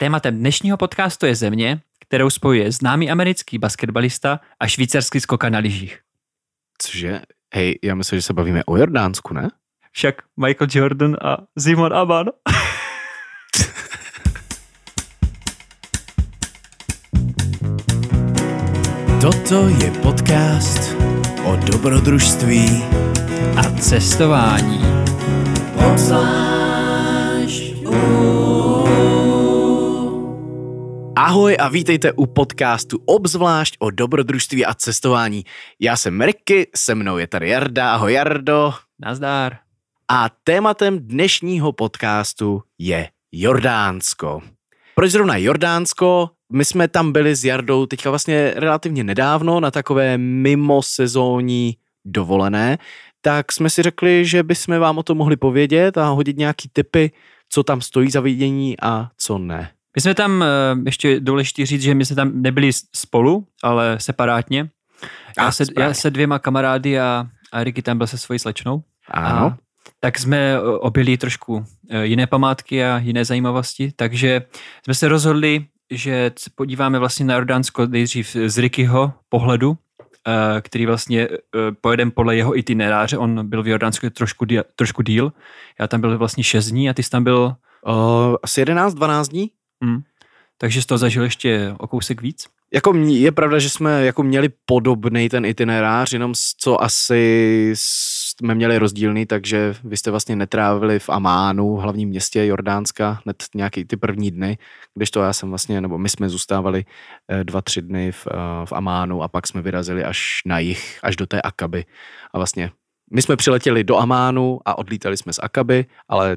Tématem dnešního podcastu je země, kterou spojuje známý americký basketbalista a švýcarský skoka na lyžích. Cože? Hej, já myslím, že se bavíme o Jordánsku, ne? Však Michael Jordan a Simon Aban. Toto je podcast o dobrodružství A cestování. Ahoj a vítejte u podcastu obzvlášť o dobrodružství a cestování. Já jsem Ricky, se mnou je tady Jarda. Ahoj Jardo. Nazdár. A tématem dnešního podcastu je Jordánsko. Proč zrovna Jordánsko? My jsme tam byli s Jardou teďka vlastně relativně nedávno na takové mimosezónní dovolené, tak jsme si řekli, že bychom vám o tom mohli povědět a hodit nějaký tipy, co tam stojí za vidění a co ne. My jsme tam, eh, ještě důležité říct, že my jsme tam nebyli spolu, ale separátně. Já, A, se, správně. já se dvěma kamarády a, a Ricky tam byl se svojí slečnou. Ano. A, tak jsme eh, objeli trošku eh, jiné památky a jiné zajímavosti, takže jsme se rozhodli, že se podíváme vlastně na Jordánsko nejdřív z Rickyho pohledu, který vlastně pojedeme podle jeho itineráře. On byl v Jordánsku trošku, trošku díl. Já tam byl vlastně 6 dní a ty jsi tam byl, Uh, asi 11-12 dní? Hm, takže jsi to zažil ještě o kousek víc. Jako je pravda, že jsme jako měli podobný ten itinerář, jenom co asi jsme měli rozdílný, takže vy jste vlastně netrávili v Amánu, v hlavním městě Jordánska, hned nějaký ty první dny, kdežto já jsem vlastně, nebo my jsme zůstávali eh, dva, tři dny v, eh, v Amánu a pak jsme vyrazili až na jih, až do té Akaby. A vlastně my jsme přiletěli do Amánu a odlítali jsme z Akaby, ale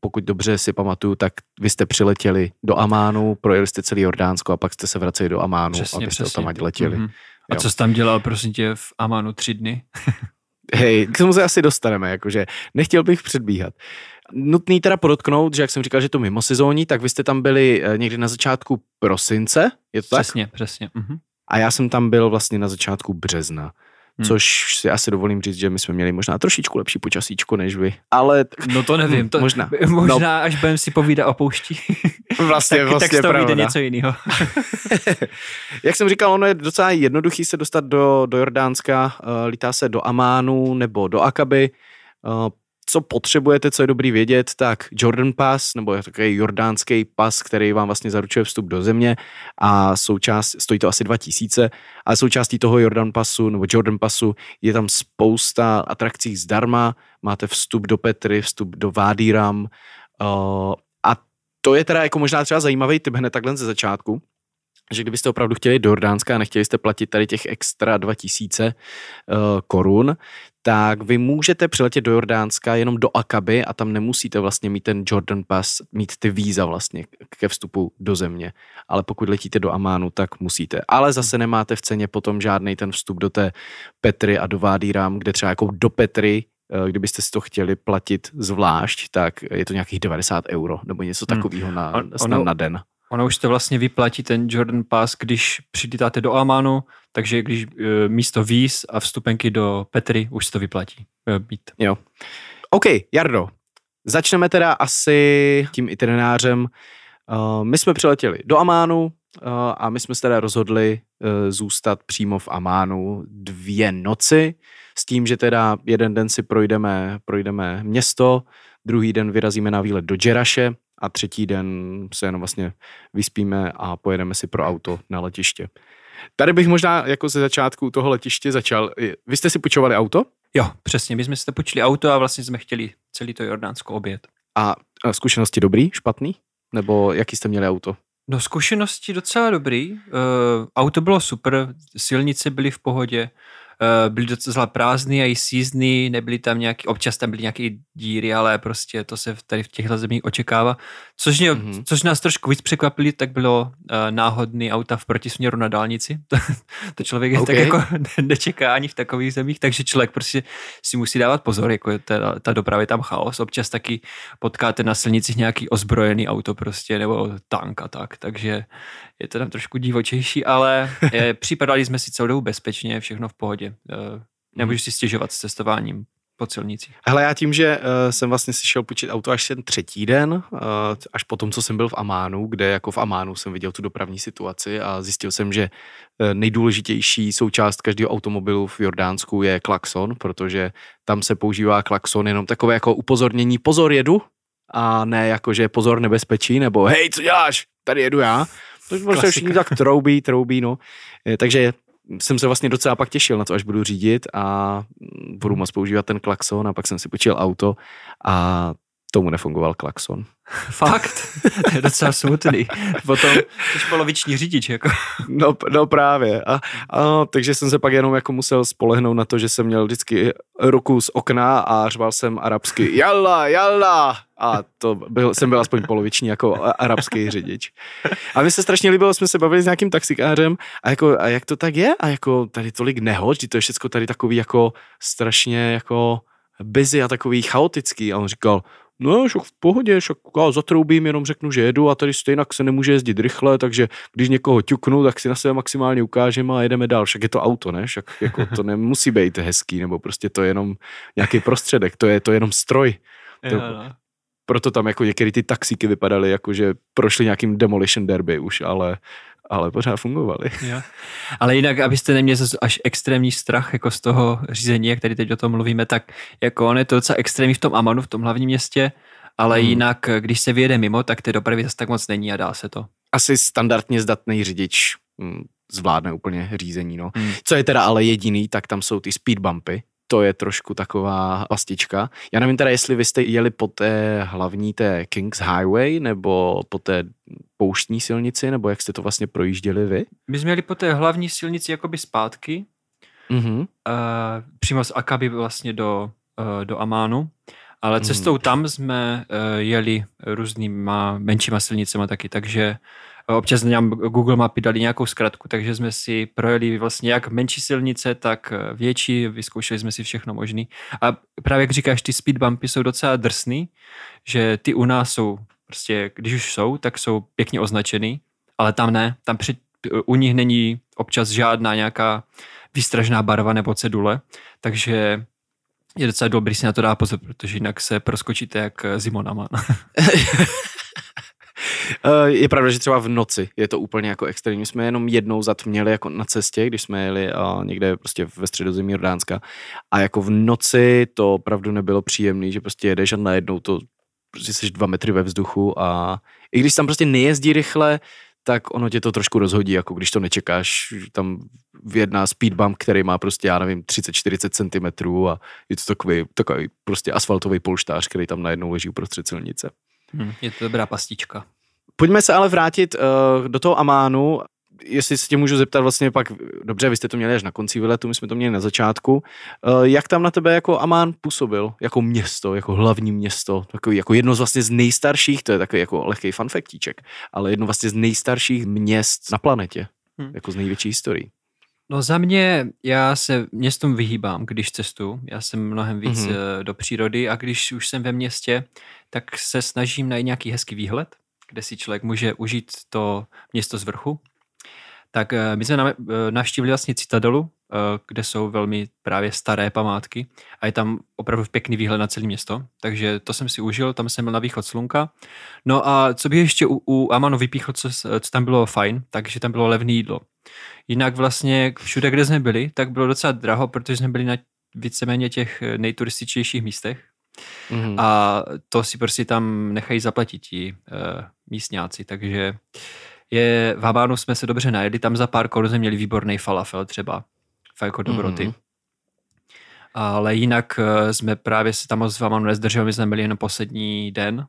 pokud dobře si pamatuju, tak vy jste přiletěli do Amánu, projeli jste celý Jordánsko a pak jste se vraceli do Amánu, Přesně, abyste přesně. tam ať letěli. Mhm. A Jo. co jsi tam dělal, prosím tě, v Amanu tři dny? Hej, k tomu se asi dostaneme, jakože nechtěl bych předbíhat. Nutný teda podotknout, že jak jsem říkal, že to mimo sezóní, tak vy jste tam byli eh, někdy na začátku prosince, je to tak? Přesně, přesně. Mhm. A já jsem tam byl vlastně na začátku března. Hmm. Což si asi dovolím říct, že my jsme měli možná trošičku lepší počasíčko než vy. Ale No to nevím, to, možná. možná až budeme si povídat o poušti, Vlastně, tak, vlastně tak vyjde pravda. něco jiného. Jak jsem říkal, ono je docela jednoduchý se dostat do, do Jordánska, uh, lítá se do Amánu nebo do Akaby. Uh, co potřebujete, co je dobrý vědět, tak Jordan Pass, nebo takový jordánský pas, který vám vlastně zaručuje vstup do země a součást, stojí to asi 2000, ale součástí toho Jordan Passu nebo Jordan Passu je tam spousta atrakcí zdarma, máte vstup do Petry, vstup do Wadi Ram uh, a to je teda jako možná třeba zajímavý tip hned takhle ze začátku, že kdybyste opravdu chtěli do Jordánska a nechtěli jste platit tady těch extra 2000 uh, korun, tak vy můžete přiletět do Jordánska jenom do Akaby a tam nemusíte vlastně mít ten Jordan Pass, mít ty víza vlastně ke vstupu do země. Ale pokud letíte do Amánu, tak musíte. Ale zase nemáte v ceně potom žádný ten vstup do té Petry a do Wadi Ram, kde třeba jako do Petry eh, kdybyste si to chtěli platit zvlášť, tak je to nějakých 90 euro nebo něco Hmm. takového na, ono- na den. Ono už to vlastně vyplatí ten Jordan Pass, když přilítáte do Amanu, takže když e, místo víz a vstupenky do Petry už se to vyplatí e, být. Jo. OK, Jardo, začneme teda asi tím itinerářem. Uh, my jsme přiletěli do Amánu uh, a my jsme se teda rozhodli uh, zůstat přímo v Amánu dvě noci s tím, že teda jeden den si projdeme, projdeme město, druhý den vyrazíme na výlet do Džeraše a třetí den se jenom vlastně vyspíme a pojedeme si pro auto na letiště. Tady bych možná jako ze začátku toho letiště začal. Vy jste si půjčovali auto? Jo, přesně, my jsme si to počili auto a vlastně jsme chtěli celý to Jordánsko objet. A zkušenosti dobrý, špatný? Nebo jaký jste měli auto? No zkušenosti docela dobrý. Uh, auto bylo super, silnice byly v pohodě, byly docela prázdný a i sízdný, nebyly tam nějaký, občas tam byly nějaké díry, ale prostě to se v- tady v těchto zemích očekává. Což, mě, Mhm. mm-hmm. což nás trošku víc překvapili, tak bylo uh, náhodný auta v protisměru na dálnici. To, to člověk okay. tak jako ne- nečeká ani v takových zemích, takže člověk prostě si musí dávat pozor, jako je ta, ta doprava je tam chaos. Občas taky potkáte na silnicích nějaký ozbrojený auto prostě, nebo tank a tak, takže je to tam trošku divočejší, ale připadali jsme si celou dobu bezpečně, všechno v pohodě. Eh, Nemůžu si stěžovat s cestováním po silnici. Hele, já tím, že uh, jsem vlastně si šel půjčit auto až ten třetí den, uh, až po tom, co jsem byl v Amánu, kde jako v Amánu jsem viděl tu dopravní situaci a zjistil jsem, že uh, nejdůležitější součást každého automobilu v Jordánsku je klakson, protože tam se používá klakson jenom takové jako upozornění, pozor jedu, a ne jako, že pozor nebezpečí, nebo hej, co děláš, tady jedu já. To prostě všichni tak troubí, troubí, no. Takže jsem se vlastně docela pak těšil na to, až budu řídit a budu moct používat ten klakson a pak jsem si počil auto a tomu nefungoval klakson. Fakt? je docela smutný. Potom jsi poloviční řidič, jako. No, no právě. A, a, takže jsem se pak jenom jako musel spolehnout na to, že jsem měl vždycky ruku z okna a řval jsem arabsky jalla, jalla. A to byl, jsem byl aspoň poloviční jako arabský řidič. A mi se strašně líbilo, jsme se bavili s nějakým taxikářem a, jako, a jak to tak je? A jako tady tolik nehod, že to je všechno tady takový jako strašně jako busy a takový chaotický. A on říkal, No, však v pohodě, však já zatroubím, jenom řeknu, že jedu a tady stejně se nemůže jezdit rychle, takže když někoho ťuknu, tak si na sebe maximálně ukážeme a jedeme dál. Však je to auto, ne? Však jako to nemusí být hezký, nebo prostě to je jenom nějaký prostředek, to je to je jenom stroj. To, no. Proto tam jako některé ty taxíky vypadaly, jako že prošly nějakým demolition derby už, ale ale pořád fungovaly. Jo. Ale jinak, abyste neměli až extrémní strach jako z toho řízení, jak tady teď o tom mluvíme, tak jako on je to docela extrémní v tom Amanu, v tom hlavním městě, ale hmm. jinak, když se vyjede mimo, tak ty dopravy zase tak moc není a dá se to. Asi standardně zdatný řidič hm, zvládne úplně řízení. No. Hmm. Co je teda ale jediný, tak tam jsou ty speed bumpy, to je trošku taková pastička. Já nevím teda, jestli vy jste jeli po té hlavní té Kings Highway nebo po té pouštní silnici, nebo jak jste to vlastně projížděli vy? My jsme jeli po té hlavní silnici jakoby zpátky, mm-hmm. uh, přímo z Akaby vlastně do, uh, do Amánu, ale mhm. cestou mm. tam jsme uh, jeli různýma menšíma silnicema taky, takže Občas nám Google mapy dali nějakou zkratku, takže jsme si projeli vlastně jak menší silnice, tak větší, vyzkoušeli jsme si všechno možný. A právě jak říkáš, ty speed bumpy jsou docela drsný, že ty u nás jsou prostě, když už jsou, tak jsou pěkně označený, ale tam ne, tam před, u nich není občas žádná nějaká výstražná barva nebo cedule, takže je docela dobrý si na to dá pozor, protože jinak se proskočíte jak Zimonama. Eh, je pravda, že třeba v noci je to úplně jako extrémní. jsme jenom jednou zatměli jako na cestě, když jsme jeli a někde prostě ve středozemí Jordánska a jako v noci to opravdu nebylo příjemné, že prostě jedeš a najednou to prostě jsi dva metry ve vzduchu a i když tam prostě nejezdí rychle, tak ono tě to trošku rozhodí, jako když to nečekáš, tam jedná speed bump, který má prostě, já nevím, 30-40 cm a je to takový, takový prostě asfaltový polštář, který tam najednou leží uprostřed silnice. Hmm, je to dobrá pastička. Pojďme se ale vrátit uh, do toho Amánu. Jestli se tě můžu zeptat vlastně pak, dobře, vy jste to měli až na konci výletu, my jsme to měli na začátku. Uh, jak tam na tebe jako Amán působil? Jako město, jako hlavní město? Takový, jako jedno z vlastně z nejstarších, to je takový jako lehký fanfektíček, ale jedno vlastně z nejstarších měst na planetě. Hmm. Jako z největší historií. No za mě, já se městům vyhýbám, když cestu. Já jsem mnohem víc mm-hmm. do přírody a když už jsem ve městě, tak se snažím najít nějaký hezký výhled kde si člověk může užít to město z vrchu. Tak eh, my jsme eh, navštívili vlastně Citadelu, eh, kde jsou velmi právě staré památky a je tam opravdu pěkný výhled na celé město, takže to jsem si užil, tam jsem byl na východ slunka. No a co bych ještě u, u Amanu vypíchl, co, co tam bylo fajn, takže tam bylo levné jídlo. Jinak vlastně všude, kde jsme byli, tak bylo docela draho, protože jsme byli na víceméně těch nejturističtějších místech, Mm-hmm. A to si prostě tam nechají zaplatit ti uh, místňáci, takže je, v Habánu jsme se dobře najedli, tam za pár korun jsme měli výborný falafel třeba, fakt jako dobroty. Mm-hmm. Ale jinak uh, jsme právě se tam moc v Habánu nezdrželi, my jsme byli jen poslední den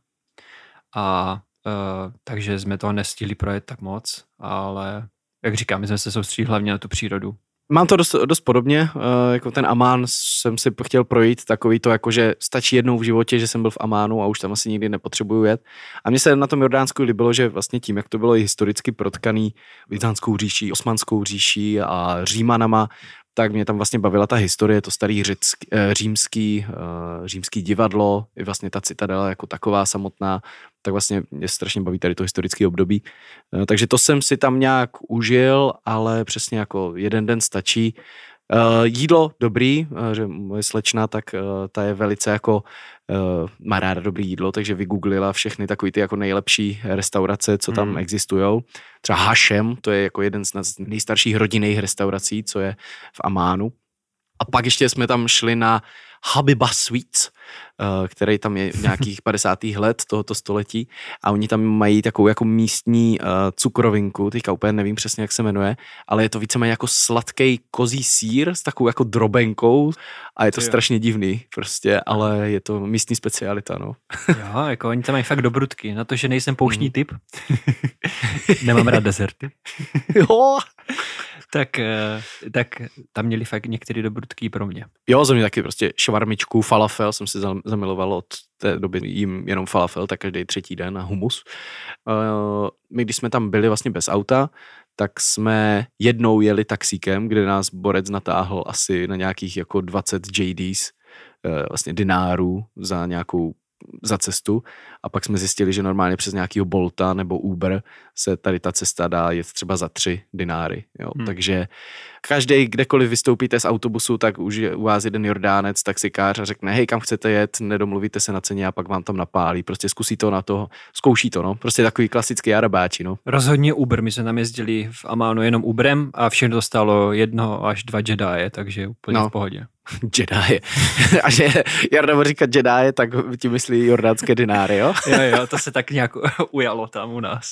a uh, takže jsme to nestihli projet tak moc, ale jak říkám, my jsme se soustředili hlavně na tu přírodu. Mám to dost, dost podobně, uh, jako ten Amán jsem si chtěl projít, takový to jako, že stačí jednou v životě, že jsem byl v Amánu a už tam asi nikdy nepotřebuju jet. A mně se na tom Jordánsku líbilo, že vlastně tím, jak to bylo i historicky protkaný Byzantskou říší, Osmanskou říší a Římanama, tak mě tam vlastně bavila ta historie, to starý řický, eh, římský, eh, římský divadlo, i vlastně ta citadela jako taková samotná, tak vlastně mě strašně baví tady to historické období. Eh, takže to jsem si tam nějak užil, ale přesně jako jeden den stačí. Uh, jídlo dobrý, uh, že moje slečna, tak uh, ta je velice jako, uh, má ráda dobrý jídlo, takže vygooglila všechny takový ty jako nejlepší restaurace, co tam hmm. existují. Třeba Hašem, to je jako jeden z nejstarších rodinných restaurací, co je v Amánu. A pak ještě jsme tam šli na Habiba Sweets, eh, který tam je nějakých 50. let tohoto století a oni tam mají takovou jako místní eh, cukrovinku, teďka úplně nevím přesně, jak se jmenuje, ale je to víceméně jako sladký kozí sír s takovou jako drobenkou a je to jo. strašně divný prostě, ale je to místní specialita, no. Jo, jako oni tam mají fakt dobrutky, na to, že nejsem pouštní mm. typ. Nemám rád deserty. jo tak, eh, tak tam měli fakt některé dobrutky pro mě. Jo, za mě taky prostě švarmičku, falafel jsem si zamiloval od té doby jím jenom falafel, tak každý třetí den a humus. Eh, my, když jsme tam byli vlastně bez auta, tak jsme jednou jeli taxíkem, kde nás borec natáhl asi na nějakých jako 20 JDs, eh, vlastně dinárů za nějakou za cestu a pak jsme zjistili, že normálně přes nějakýho Bolta nebo Uber se tady ta cesta dá jet třeba za tři dináry. Jo. Hmm. Takže každý, kdekoliv vystoupíte z autobusu, tak už je u vás jeden Jordánec, taxikář a řekne, hej, kam chcete jet, nedomluvíte se na ceně a pak vám tam napálí. Prostě zkusí to na to, zkouší to, no. Prostě takový klasický arabáči, no. Rozhodně Uber, my jsme tam jezdili v Amánu jenom Uberem a všechno dostalo jedno až dva Jedi, takže úplně no. v pohodě. Jedi. A že Jarda říkat Jedi, tak ti myslí jordánské dináry, jo? jo, jo, to se tak nějak ujalo tam u nás.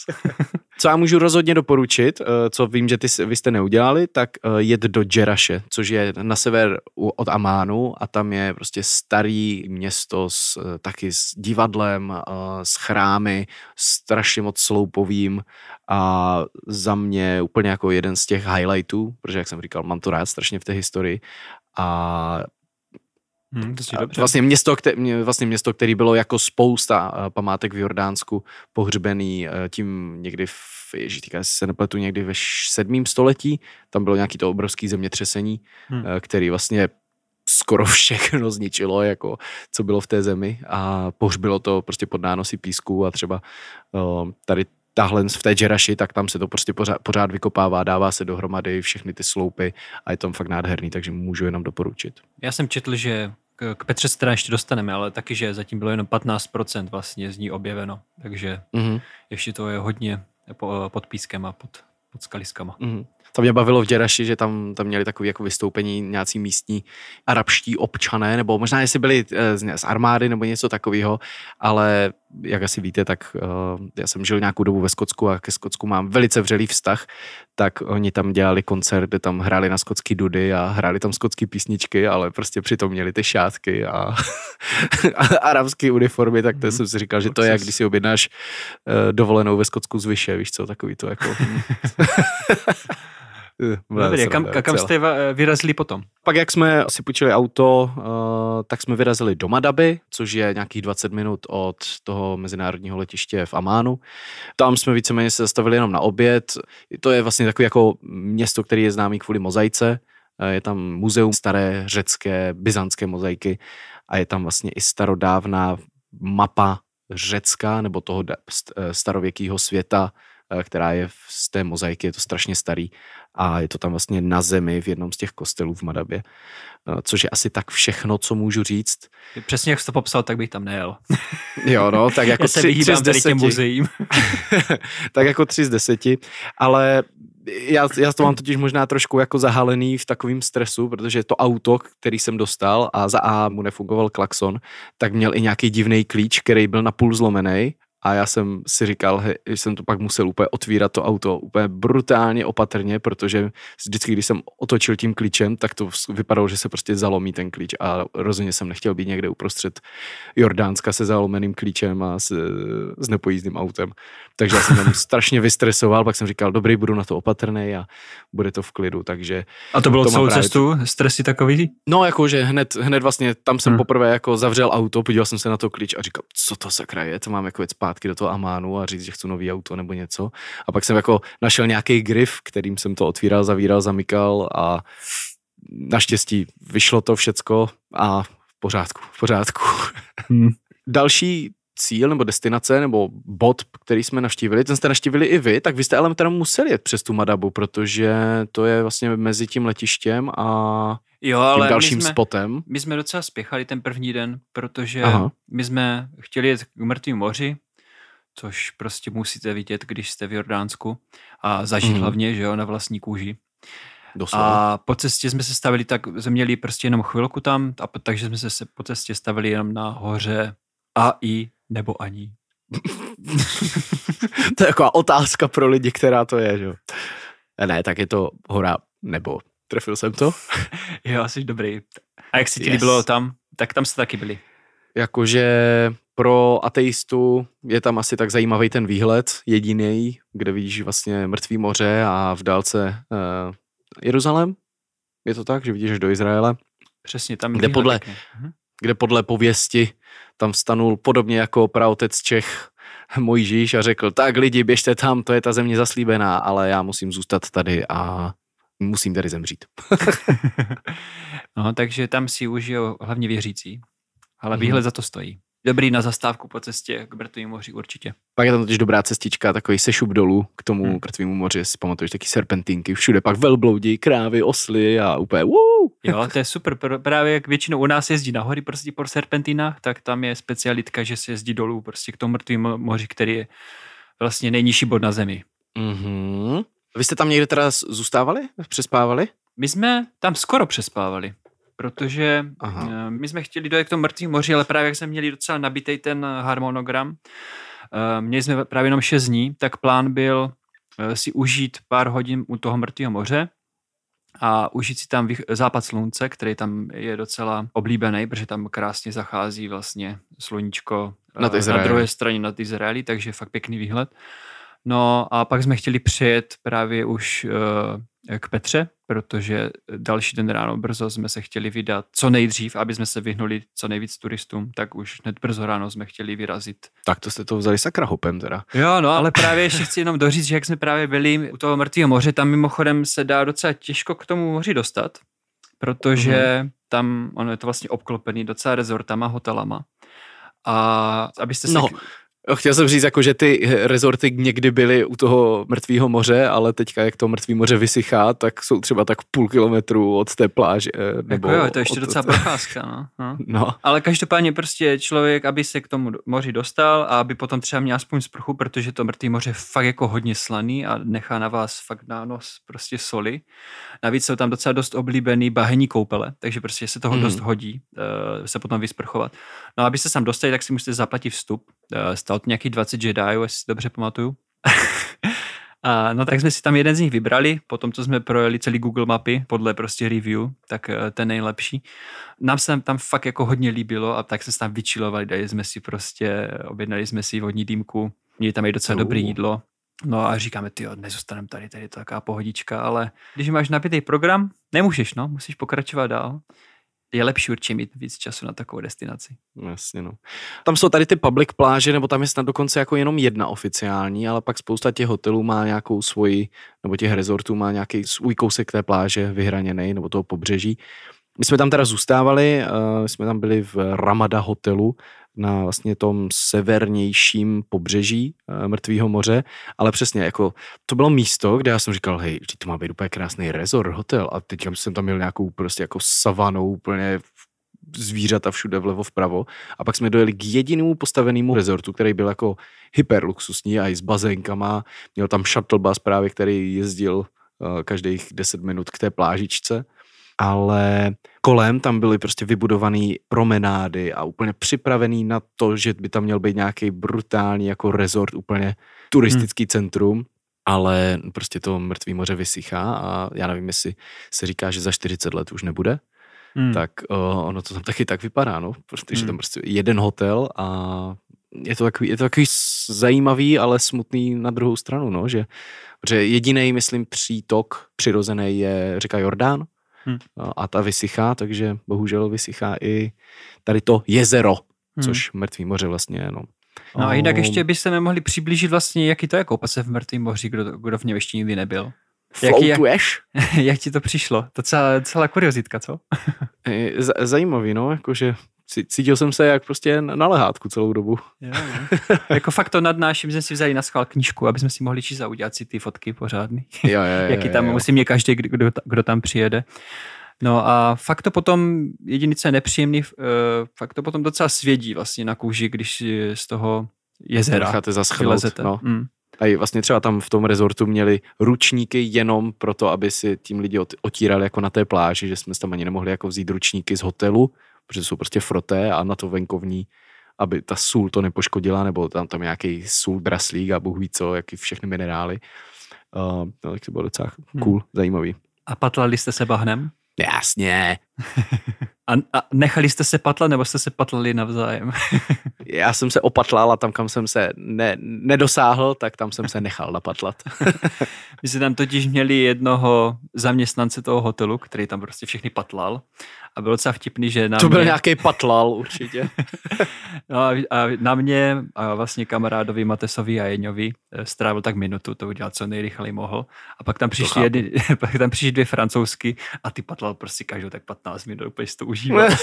Co já můžu rozhodně doporučit, eh, co vím, že ty, vy jste neudělali, tak eh, jet do Džeraše, což je na sever od Amánu a tam je prostě starý město s, eh, taky s divadlem, s chrámy, strašně moc sloupovým a za mě úplně jako jeden z těch highlightů, protože jak jsem říkal, mám to rád strašně v té historii a Hmm, vlastně, město, které, vlastně město, který bylo jako spousta uh, památek v Jordánsku pohřbený uh, tím někdy v, ježi, týká se nepletu, někdy ve sedmém století, tam bylo nějaký to obrovský zemětřesení, hmm. uh, který vlastně skoro všechno zničilo, jako co bylo v té zemi. A pohřbilo to prostě pod nánosy písku a třeba tady tahle v té Džeraši, tak tam se to prostě pořád, pořád vykopává, dává se dohromady všechny ty sloupy a je to fakt nádherný, takže můžu jenom doporučit. Já jsem četl, že k Petře se teda ještě dostaneme, ale taky, že zatím bylo jenom 15% vlastně z ní objeveno, takže mm-hmm. ještě to je hodně pod pískem a pod, pod skaliskama. Mm-hmm. To mě bavilo v Děraši, že tam, tam měli takové jako vystoupení nějací místní arabští občané, nebo možná jestli byli eh, z, z armády nebo něco takového, ale jak asi víte, tak uh, já jsem žil nějakou dobu ve Skotsku a ke Skotsku mám velice vřelý vztah, tak oni tam dělali koncert, kde tam hráli na skotský dudy a hráli tam skotské písničky, ale prostě přitom měli ty šátky a, a arabské uniformy, tak to mm. jsem si říkal, že to je, jak když si objednáš uh, dovolenou ve Skotsku z Vyše, víš co, takový to jako... Dobrý, kam, kam jste vyrazili potom? Pak jak jsme si půjčili auto, uh, tak jsme vyrazili do Madaby, což je nějakých 20 minut od toho mezinárodního letiště v Amánu. Tam jsme víceméně se zastavili jenom na oběd. To je vlastně takové jako město, které je známý kvůli mozaice. Eh, je tam muzeum staré řecké, byzantské mozaiky a je tam vlastně i starodávná mapa Řecka nebo toho eh, starověkého světa, která je z té mozaiky, je to strašně starý a je to tam vlastně na zemi v jednom z těch kostelů v Madabě, eh, což je asi tak všechno, co můžu říct. Přesně jak jsi to popsal, tak bych tam nejel. Jo, no, tak jako tři, tři z deseti. tak jako tři z deseti, ale já, já to mám totiž možná trošku jako zahalený v takovým stresu, protože to auto, který jsem dostal a za A mu nefungoval klakson, tak měl i nějaký divný klíč, který byl na půl zlomený a já jsem si říkal, hej, že jsem to pak musel úplně otvírat to auto úplně brutálně opatrně, protože vždycky, když jsem otočil tím klíčem, tak to vypadalo, že se prostě zalomí ten klíč a rozhodně jsem nechtěl být někde uprostřed Jordánska se zalomeným klíčem a s, s nepojízdným autem. Takže já jsem tam strašně vystresoval, pak jsem říkal, dobrý, budu na to opatrný a bude to v klidu, takže... A to bylo to celou cestu, stresy takový? No, jakože hned, hned vlastně tam jsem hmm. poprvé jako zavřel auto, podíval jsem se na to klíč a říkal, co to sakra je, to mám jako jet zpátky do toho Amánu a říct, že chci nový auto nebo něco. A pak jsem jako našel nějaký grif, kterým jsem to otvíral, zavíral, zamykal a naštěstí vyšlo to všecko a v pořádku, v pořádku. Hmm. Další cíl nebo destinace nebo bod, který jsme navštívili, ten jste navštívili i vy, tak vy jste ale teda museli jet přes tu Madabu, protože to je vlastně mezi tím letištěm a Jo, tím ale dalším my jsme, spotem. my jsme docela spěchali ten první den, protože Aha. my jsme chtěli jet k mrtvým moři, což prostě musíte vidět, když jste v Jordánsku a zažít Mhm. hlavně, že jo, na vlastní kůži. Doslova. A po cestě jsme se stavili tak, jsme měli prostě jenom chvilku tam, a po, takže jsme se se po cestě stavili jenom na hoře a i nebo ani. to je taková otázka pro lidi, která to je, že jo. Ne, tak je to hora nebo. Trefil jsem to? Jo, jsi dobrý. A jak se ti Yes. líbilo tam, tak tam jste taky byli. Jakože pro ateistu je tam asi tak zajímavý ten výhled, jediný, kde vidíš vlastně mrtvý moře a v dálce uh, Jeruzalém. Je to tak, že vidíš až do Izraele, Přesně, tam Kde podle-. Mhm. kde podle pověsti tam stanul podobně jako praotec Čech Mojžíš a řekl, tak lidi, běžte tam, to je ta země zaslíbená, ale já musím zůstat tady a musím tady zemřít. no, takže tam si užijou hlavně věřící. Ale Mhm. výhled za to stojí. Dobrý na zastávku po cestě k Mrtvým moři určitě. Pak je tam totiž dobrá cestička, takový sešup dolů k tomu Hmm. mrtvému moři, si pamatuješ, taky serpentinky, všude pak velbloudi, krávy, osly a úplně woo! Jo, to je super. Pr- Právě jak většinou u nás jezdí nahory prostě po serpentinách, tak tam je specialitka, že se jezdí dolů prostě k tomu mrtvému moři, který je vlastně nejnižší bod na zemi. Mm-hmm. Vy jste tam někde teda zůstávali? Přespávali? My jsme tam skoro přespávali, protože Aha. eh, my jsme chtěli dojet k tomu mrtvému moři, ale právě jak jsme měli docela nabitý ten harmonogram, eh, měli jsme právě jenom 6 dní, tak plán byl eh, si užít pár hodin u toho mrtvého moře a užít si tam západ slunce, který tam je docela oblíbený, protože tam krásně zachází vlastně sluníčko eh, na Izraelem. druhé straně nad Izraeli, takže fakt pěkný výhled. No a pak jsme chtěli přijet právě už eh, k Petře, protože další den ráno brzo jsme se chtěli vydat co nejdřív, aby jsme se vyhnuli co nejvíc turistům, tak už hned brzo ráno jsme chtěli vyrazit. Tak to jste to vzali sakra hopem teda. Jo, no, ale právě ještě chci jenom doříct, že jak jsme právě byli u toho mrtvého moře, tam mimochodem se dá docela těžko k tomu moři dostat, protože mm. tam ono je to vlastně obklopený docela rezortama, hotelama. A abyste se... No, Chtěl jsem říct, jako, že ty rezorty někdy byly u toho mrtvého moře, ale teďka, jak to mrtvé moře vysychá, tak jsou třeba tak půl kilometru od té pláže. eh, Nebo jako jo, to je ještě od, docela procházka, no. no. No, Ale každopádně prostě člověk, aby se k tomu moři dostal a aby potom třeba měl aspoň sprchu, protože to mrtvé moře je fakt jako hodně slaný a nechá na vás fakt na nos prostě soli. Navíc jsou tam docela dost oblíbený bahení koupele, takže prostě se toho Mhm. mm. dost hodí uh, se potom vysprchovat. No a abyste se tam dostali, tak si musíte zaplatit vstup. Stalo to nějakých 20 Jediů, jestli si dobře pamatuju. A, no tak jsme si tam jeden z nich vybrali, potom co jsme projeli celý Google mapy podle prostě review, tak eh, ten nejlepší. Nám se tam, tam fakt jako hodně líbilo a tak jsme se tam vyčilovali, dali jsme si prostě, objednali jsme si vodní dýmku, měli tam i docela dobré jídlo. No a říkáme, ty nezůstaneme tady, tady je to taková pohodička, ale když máš nabitý program, nemůžeš, no, musíš pokračovat dál. Je lepší určitě mít víc času na takovou destinaci. jasně no. Tam jsou tady ty public pláže, nebo tam je snad dokonce jako jenom jedna oficiální, ale pak spousta těch hotelů má nějakou svoji, nebo těch rezortů má nějaký svůj kousek té pláže vyhraněný, nebo toho pobřeží. My jsme tam teda zůstávali, uh, jsme tam byli v Ramada hotelu na vlastně tom severnějším pobřeží uh, Mrtvého moře, ale přesně jako to bylo místo, kde já jsem říkal, hej, to má být úplně krásný resort, hotel. A teď jsem tam měl nějakou prostě jako savanou úplně zvířata všude vlevo vpravo. A pak jsme dojeli k jedinému postavenému rezortu, který byl jako hyperluxusní a i s bazénkama, měl tam shuttle bus právě, který jezdil uh, každých 10 minut k té plážičce. Ale kolem tam byly prostě vybudované promenády a úplně připravený na to, že by tam měl být nějaký brutální jako resort, úplně turistický hmm. centrum, ale prostě to mrtvý moře vysychá a já nevím, jestli se říká, že za 40 let už nebude, Hmm. tak uh, ono to tam taky tak vypadá, no, protože Hmm. tam prostě jeden hotel a je to takový, je to takový zajímavý, ale smutný na druhou stranu, no, že, že jediný, myslím, přítok přirozený je řeka Jordán, Hmm. a- ta vysychá, takže bohužel vysychá i tady to jezero, Hmm. což mrtvý moře vlastně je, no. No a jinak ještě byste mi mohli přiblížit vlastně, jaký to je koupat se v mrtvém moři, kdo, kdo v něm ještě nikdy nebyl. jak- Floatuješ? jak ti to přišlo? To celá, celá kuriozitka, co? Je z- Zajímavý, no, jakože Cítil jsem se jak prostě na lehátku celou dobu. Jo, no. jako fakt to nadnáším, jsme si vzali na schvál knížku, aby jsme si mohli číst a udělat si ty fotky pořádný. Jo, jo, jo, Jaký tam jo. musí mě každý, kdo, kdo tam přijede. No a fakt to potom, jediný, co je nepříjemný, uh, fakt to potom docela svědí vlastně na kůži, když eh, z toho jezera Necháte zaschnout. vylezete. No. Mm. A i vlastně třeba tam v tom rezortu měli ručníky jenom proto, aby si tím lidi ot- otírali jako na té pláži, že jsme tam ani nemohli jako vzít ručníky z hotelu, protože jsou prostě froté a na to venkovní, aby ta sůl to nepoškodila, nebo tam tam nějaký sůl draslík a bůh ví co, jaký všechny minerály. Uh, no, tak to bylo docela cool, hmm. zajímavý. A patlali jste se bahnem? Jasně. A, a nechali jste se patlat, nebo jste se patlali navzájem? Já jsem se opatlal a tam, kam jsem se ne, nedosáhl, tak tam jsem se nechal napatlat. My jsme tam totiž měli jednoho zaměstnance toho hotelu, který tam prostě všechny patlal. A bylo docela vtipný, že na to byl mě, nějaký patlal určitě. no a, a na mě a vlastně kamarádovi Matesovi a Jeňovi eh, strávil tak minutu, to udělal co nejrychleji mohl. A pak tam přišli, jedny, pak tam přišli dvě francouzsky a ty patlal prostě každou tak 15 minut, úplně si to užíval.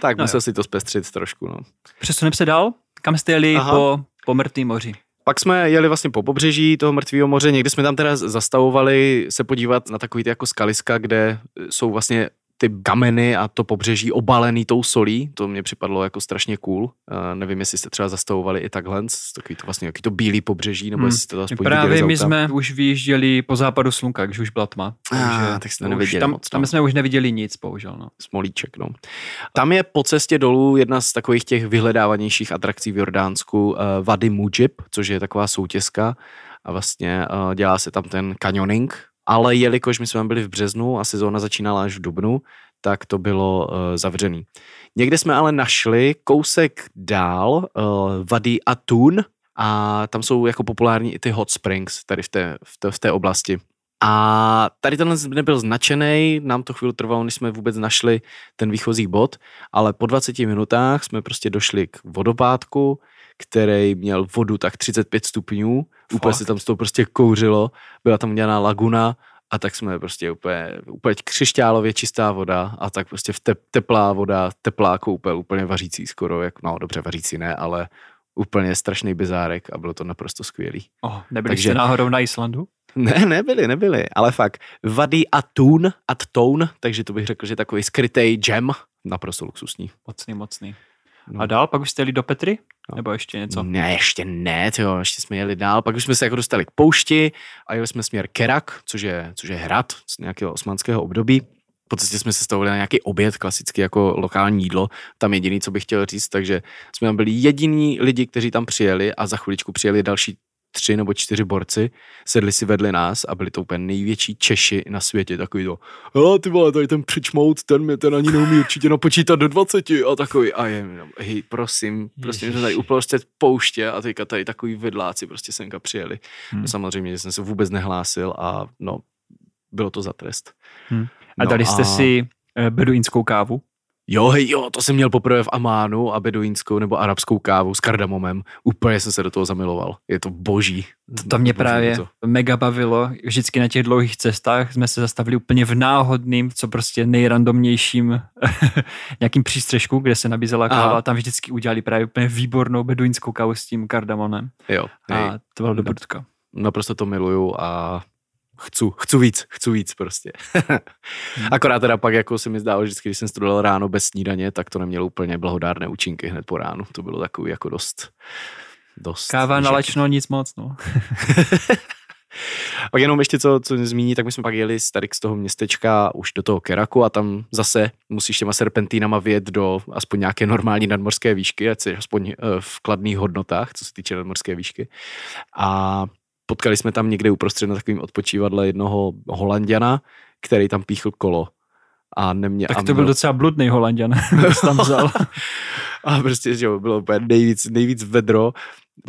tak No musel jo. si to zpestřit trošku. No. Přesuneme se dál? Kam jste jeli Aha. po, po mrtvém moři? Pak jsme jeli vlastně po pobřeží toho mrtvého moře, někdy jsme tam teda zastavovali se podívat na takový ty jako skaliska, kde jsou vlastně ty kameny a to pobřeží obalený tou solí, to mě připadlo jako strašně cool. Uh, nevím, jestli jste třeba zastavovali i takhle, takový to vlastně jaký to bílý pobřeží, nebo Hmm. jestli jste to aspoň Právě my jsme už vyjížděli po západu slunka, když už byla tma. Ah, tak jste neviděli tam, moc, no. tam jsme už neviděli nic, bohužel. No. Smolíček, no. Tam je po cestě dolů jedna z takových těch vyhledávanějších atrakcí v Jordánsku, uh, Vady Mujib, což je taková soutězka a vlastně uh, dělá se tam ten canyoning, ale jelikož my jsme byli v březnu a sezóna začínala až v dubnu, tak to bylo uh, zavřený. Někde jsme ale našli kousek dál uh, Vady Atun a tam jsou jako populární i ty hot springs tady v té, v té, v té oblasti. A tady tenhle nebyl značený, nám to chvíli trvalo, než jsme vůbec našli ten výchozí bod, ale po 20 minutách jsme prostě došli k vodopádku, který měl vodu tak 35 stupňů, úplně Fakt? se tam z toho prostě kouřilo, byla tam udělaná laguna a tak jsme prostě úplně, úplně křišťálově čistá voda a tak prostě v te, teplá voda, teplá koupel, úplně vařící skoro, jak, no dobře vařící ne, ale úplně strašný bizárek a bylo to naprosto skvělý. Oh, nebyli Takže- jste náhodou na Islandu? Ne, nebyli, nebyli, ale fakt. Vady Atun, Attoun, takže to bych řekl, že takový skrytý gem, naprosto luxusní. Mocný, mocný. No. A dál, pak už jste jeli do Petry? No. Nebo ještě něco? Ne, ještě ne, tyjo, ještě jsme jeli dál, pak už jsme se jako dostali k poušti a jeli jsme směr Kerak, což je, což je hrad z nějakého osmanského období. Po cestě jsme se stavili na nějaký oběd, klasicky jako lokální jídlo. Tam jediný, co bych chtěl říct, takže jsme tam byli jediní lidi, kteří tam přijeli a za chviličku přijeli další tři nebo čtyři borci, sedli si vedli nás a byli to úplně největší Češi na světě, takový to, hele ty vole, tady ten přičmout, ten mě ten ani neumí určitě napočítat do 20 a takový, a je, hej, prosím, prostě my jsme tady uprostřed pouště a teďka tady takový vedláci prostě semka přijeli. Hmm. No, samozřejmě, že jsem se vůbec nehlásil a no, bylo to za trest. Hmm. A No dali jste si eh, beduínskou kávu? Jo, hej, jo, to jsem měl poprvé v Amánu a beduínskou nebo arabskou kávu s kardamomem. Úplně jsem se do toho zamiloval. Je to boží. To, to mě Boží právě to. mega bavilo. Vždycky na těch dlouhých cestách jsme se zastavili úplně v náhodným, co prostě nejrandomnějším nějakým přístřežku, kde se nabízela káva. Aha. Tam vždycky udělali právě úplně výbornou beduínskou kávu s tím kardamonem. Jo, hej, A to bylo dobrutka. naprosto to miluju a chci, chci víc, chci víc prostě. Akorát teda pak jako se mi zdálo, že vždycky, když jsem studoval ráno bez snídaně, tak to nemělo úplně blahodárné účinky hned po ránu. To bylo takový jako dost, dost. Káva na lačno nic moc, no. Pak jenom ještě co, co zmíní, tak my jsme pak jeli z tady z toho městečka už do toho Keraku a tam zase musíš těma serpentínama vyjet do aspoň nějaké normální nadmorské výšky, ať jsi aspoň eh, v kladných hodnotách, co se týče nadmorské výšky. A potkali jsme tam někde uprostřed na takovým odpočívadle jednoho holanděna, který tam píchl kolo. A nemě, a Tak to byl docela bludný holanděn, tam vzal. a prostě, že bylo úplně nejvíc, nejvíc vedro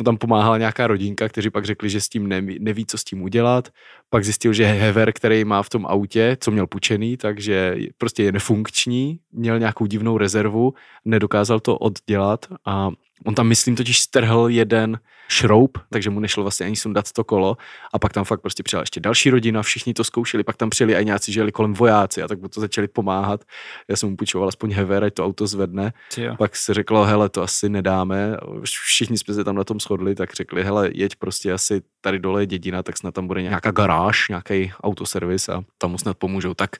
tam pomáhala nějaká rodinka, kteří pak řekli, že s tím neví, neví, co s tím udělat. Pak zjistil, že Hever, který má v tom autě, co měl pučený, takže prostě je nefunkční, měl nějakou divnou rezervu, nedokázal to oddělat a On tam, myslím, totiž strhl jeden šroub, takže mu nešlo vlastně ani sundat to kolo. A pak tam fakt prostě přijela ještě další rodina, všichni to zkoušeli, pak tam přijeli i nějací, že jeli kolem vojáci a tak mu to začali pomáhat. Já jsem mu půjčoval aspoň hever, ať to auto zvedne. Pak se řeklo, hele, to asi nedáme. Všichni jsme se tam na tom shodli, tak řekli, hele, jeď prostě asi tady dole je dědina, tak snad tam bude nějaká garáž, nějaký autoservis a tam mu snad pomůžou. Tak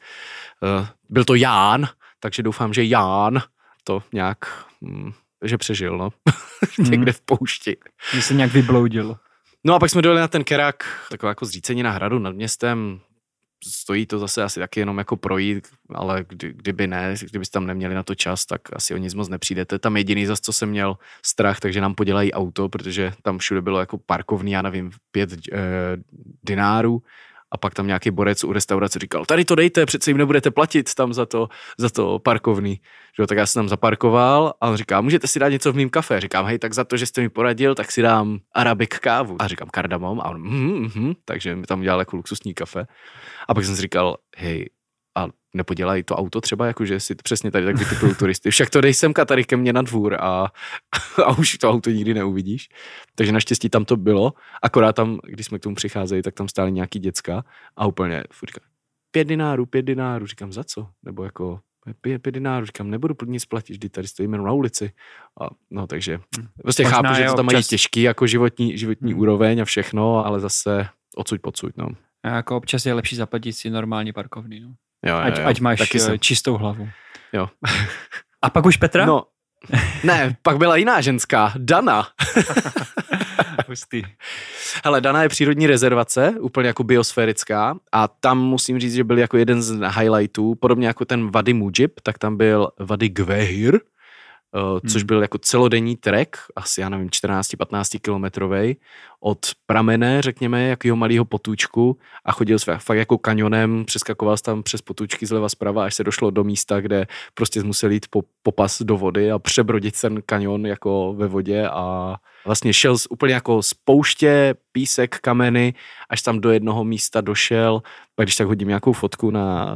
uh, byl to Ján, takže doufám, že Ján to nějak hm, že přežil, no. Někde v poušti. Že se nějak vybloudil. No a pak jsme dojeli na ten kerak, taková jako zřícenina hradu nad městem. Stojí to zase asi taky jenom jako projít, ale kdy, kdyby ne, kdybyste tam neměli na to čas, tak asi o nic moc nepřijdete. Tam jediný zase, co jsem měl strach, takže nám podělají auto, protože tam všude bylo jako parkovní, já nevím, pět eh, dinárů a pak tam nějaký borec u restaurace říkal, tady to dejte, přece jim nebudete platit tam za to, za to parkovný. Že, tak já jsem tam zaparkoval a on říká, můžete si dát něco v mým kafe. Říkám, hej, tak za to, že jste mi poradil, tak si dám arabik kávu. A říkám kardamom a on, mm, mm, takže mi tam dělal jako luxusní kafe. A pak jsem si říkal, hej, a nepodělají to auto třeba, jakože si přesně tady tak vytipují turisty. Však to dej semka tady ke mně na dvůr a, a už to auto nikdy neuvidíš. Takže naštěstí tam to bylo, akorát tam, když jsme k tomu přicházeli, tak tam stály nějaký děcka a úplně říkám, pět dinárů, pět dinárů, říkám, za co? Nebo jako, pět, pět dinárů, říkám, nebudu nic platit, vždy tady stojíme na ulici. A, no takže prostě Možná chápu, že to tam občas... mají těžký jako životní, životní hmm. úroveň a všechno, ale zase odsud podsud, no. A jako občas je lepší zaplatit si normální parkovný, no. Jo, ať, jo, ať máš taky jsem. jsem. čistou hlavu. Jo. A pak už Petra? No, ne, pak byla jiná ženská, Dana. Hustý. Hele, Dana je přírodní rezervace, úplně jako biosférická a tam musím říct, že byl jako jeden z highlightů, podobně jako ten Vady Mujib, tak tam byl Vady Gvehir, Uh, což byl jako celodenní trek, asi já nevím, 14-15 kilometrový, od pramene, řekněme, jakého malého potůčku a chodil se fakt jako kanionem, přeskakoval tam přes potůčky zleva zprava, až se došlo do místa, kde prostě musel jít po, popas do vody a přebrodit ten kanion jako ve vodě a vlastně šel z, úplně jako z pouště, písek, kameny, až tam do jednoho místa došel, pak když tak hodím nějakou fotku na,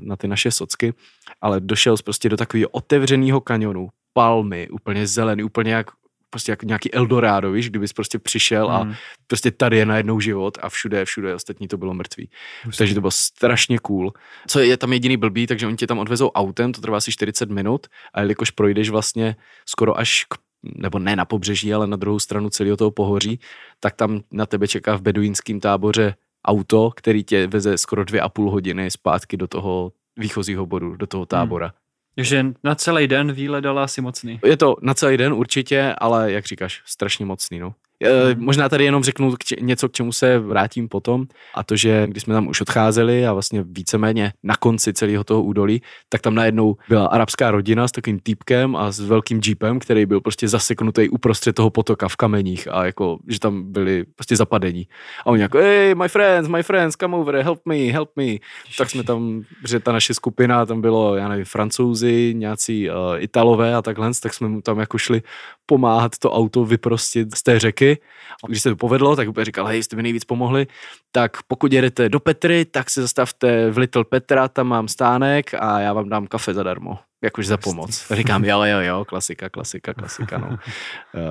na ty naše socky, ale došel prostě do takového otevřeného kanionu, palmy, úplně zelený, úplně jak prostě jak nějaký Eldorado, víš, kdybys prostě přišel a mm. prostě tady je najednou život a všude, všude ostatní to bylo mrtvý. Prostě. Takže to bylo strašně cool. Co je, je tam jediný blbý, takže oni tě tam odvezou autem, to trvá asi 40 minut a jelikož projdeš vlastně skoro až k nebo ne na pobřeží, ale na druhou stranu celého toho pohoří, tak tam na tebe čeká v beduínském táboře auto, který tě veze skoro dvě a půl hodiny zpátky do toho výchozího bodu, do toho tábora. Hmm. Takže na celý den výlet dala asi mocný. Je to na celý den určitě, ale jak říkáš, strašně mocný. No. Hmm. Možná tady jenom řeknu něco, k čemu se vrátím potom, a to, že když jsme tam už odcházeli a vlastně víceméně na konci celého toho údolí, tak tam najednou byla arabská rodina s takovým týpkem a s velkým jeepem, který byl prostě zaseknutý uprostřed toho potoka v kameních a jako, že tam byli prostě zapadení. A oni jako, hey, my friends, my friends, come over, help me, help me. Tak jsme tam, že ta naše skupina, tam bylo, já nevím, francouzi, nějací uh, italové a takhle, tak jsme mu tam jako šli pomáhat to auto vyprostit z té řeky. A když se to povedlo, tak úplně říkal, hej, jste mi nejvíc pomohli, tak pokud jedete do Petry, tak se zastavte v Little Petra, tam mám stánek a já vám dám kafe zadarmo jakož za pomoc. Říkám, jo, jo, jo, klasika, klasika, klasika, no. uh,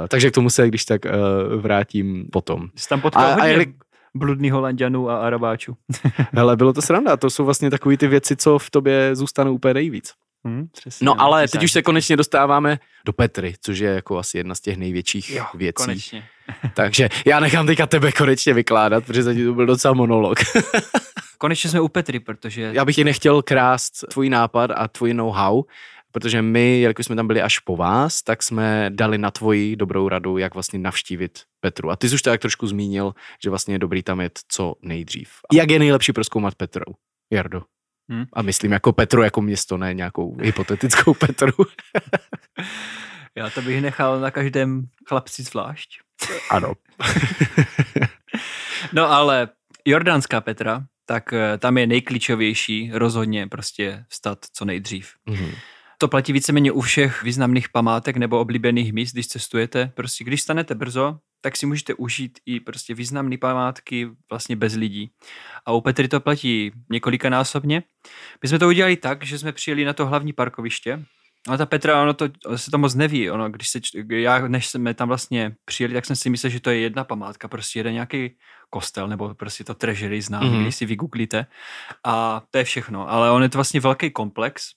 takže k tomu se, když tak uh, vrátím potom. Jsi tam potkal a, hodně a jeli... bludný holanděnů a arabáčů. Hele, bylo to sranda, to jsou vlastně takové ty věci, co v tobě zůstanou úplně nejvíc. Hmm, přesně, no ale teď už se konečně dostáváme do Petry, což je jako asi jedna z těch největších jo, věcí. Konečně. Takže já nechám teďka tebe konečně vykládat, protože zatím to byl docela monolog. konečně jsme u Petry, protože... Já bych ti nechtěl krást tvůj nápad a tvůj know-how, protože my, jelikož jsme tam byli až po vás, tak jsme dali na tvoji dobrou radu, jak vlastně navštívit Petru. A ty jsi už to jak trošku zmínil, že vlastně je dobrý tam jet co nejdřív. Jak je nejlepší proskoumat Petrou? Jardo. Hmm. A myslím jako Petru, jako město, ne nějakou hypotetickou Petru. Já to bych nechal na každém chlapci zvlášť. Ano. no ale jordánská Petra, tak eh, tam je nejklíčovější rozhodně prostě vstat co nejdřív. Mm-hmm. to platí víceméně u všech významných památek nebo oblíbených míst, když cestujete. Prostě když stanete brzo, tak si můžete užít i prostě významné památky vlastně bez lidí. A u Petry to platí několikanásobně. My jsme to udělali tak, že jsme přijeli na to hlavní parkoviště, a ta Petra, ono to, se to moc neví, ono, když se, já, než jsme tam vlastně přijeli, tak jsem si myslel, že to je jedna památka, prostě jeden nějaký kostel, nebo prostě to treasury známý, mm-hmm. když si vygooglíte. A to je všechno, ale on je to vlastně velký komplex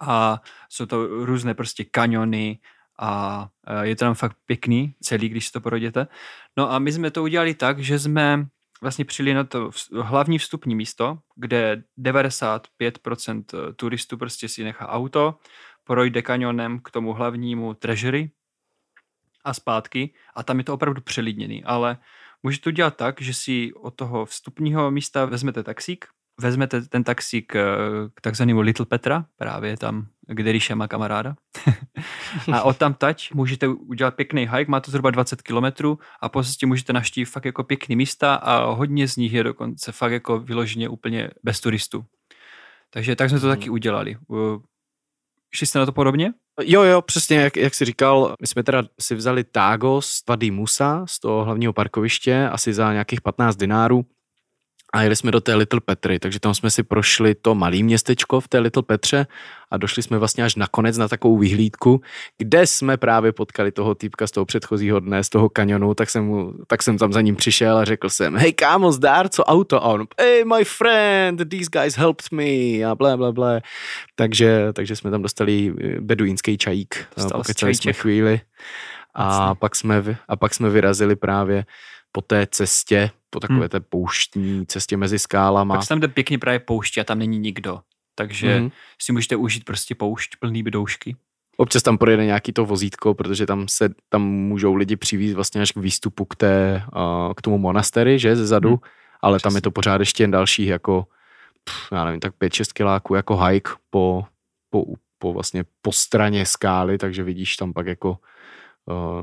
a jsou to různé prostě kaniony a je to tam fakt pěkný celý, když si to projdete. No a my jsme to udělali tak, že jsme vlastně přijeli na to hlavní vstupní místo, kde 95% turistů prostě si nechá auto, projde kanionem k tomu hlavnímu treasury a zpátky a tam je to opravdu přelidněný, ale můžete to dělat tak, že si od toho vstupního místa vezmete taxík, vezmete ten taxík eh, k takzvanému Little Petra, právě tam, kde Ríša má kamaráda. a od tam tať můžete udělat pěkný hike, má to zhruba 20 km a po cestě můžete naštívit fakt jako pěkný místa a hodně z nich je dokonce fakt jako vyloženě úplně bez turistů. Takže tak jsme to taky udělali. Šli jste na to podobně? Jo, jo, přesně, jak, jak jsi říkal, my jsme teda si vzali tágo z Vady Musa, z toho hlavního parkoviště, asi za nějakých 15 dinárů a jeli jsme do té Little Petry, takže tam jsme si prošli to malé městečko v té Little Petře a došli jsme vlastně až nakonec na takovou vyhlídku, kde jsme právě potkali toho týpka z toho předchozího dne, z toho kanionu, tak jsem, mu, tak jsem tam za ním přišel a řekl jsem, hej kámo, zdár, co auto? A on, hey my friend, these guys helped me a ble, ble, ble. Takže, takže jsme tam dostali eh, beduínský čajík, pokecali jsme chvíli a pak, jsme, a pak jsme vyrazili právě po té cestě, po takové hmm. té pouštní cestě mezi skálama. Tak se tam jde pěkně právě pouště a tam není nikdo. Takže hmm. si můžete užít prostě poušť plný bydoušky. Občas tam projede nějaký to vozítko, protože tam se tam můžou lidi přivízt vlastně až k výstupu k, té, k tomu monastery, že, ze zadu, hmm. ale Přesný. tam je to pořád ještě jen dalších jako, pff, já nevím, tak 5-6 kiláků jako hike po, po, po vlastně po straně skály, takže vidíš tam pak jako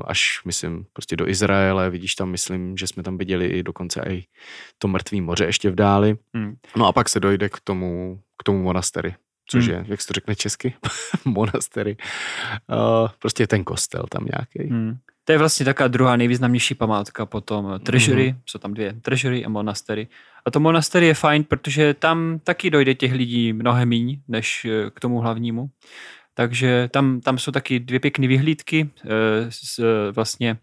až, myslím, prostě do Izraele, vidíš tam, myslím, že jsme tam viděli i dokonce i to mrtvý moře ještě v dáli. Hmm. No a pak se dojde k tomu, k tomu monastery, což hmm. je, jak se to řekne česky, monastery, uh, prostě ten kostel tam nějaký. Hmm. To je vlastně taková druhá nejvýznamnější památka potom treasury, mm-hmm. jsou tam dvě, treasury a monastery. A to monastery je fajn, protože tam taky dojde těch lidí mnohem míň, než eh, k tomu hlavnímu. Takže tam, tam jsou taky dvě pěkné vyhlídky e, s, vlastně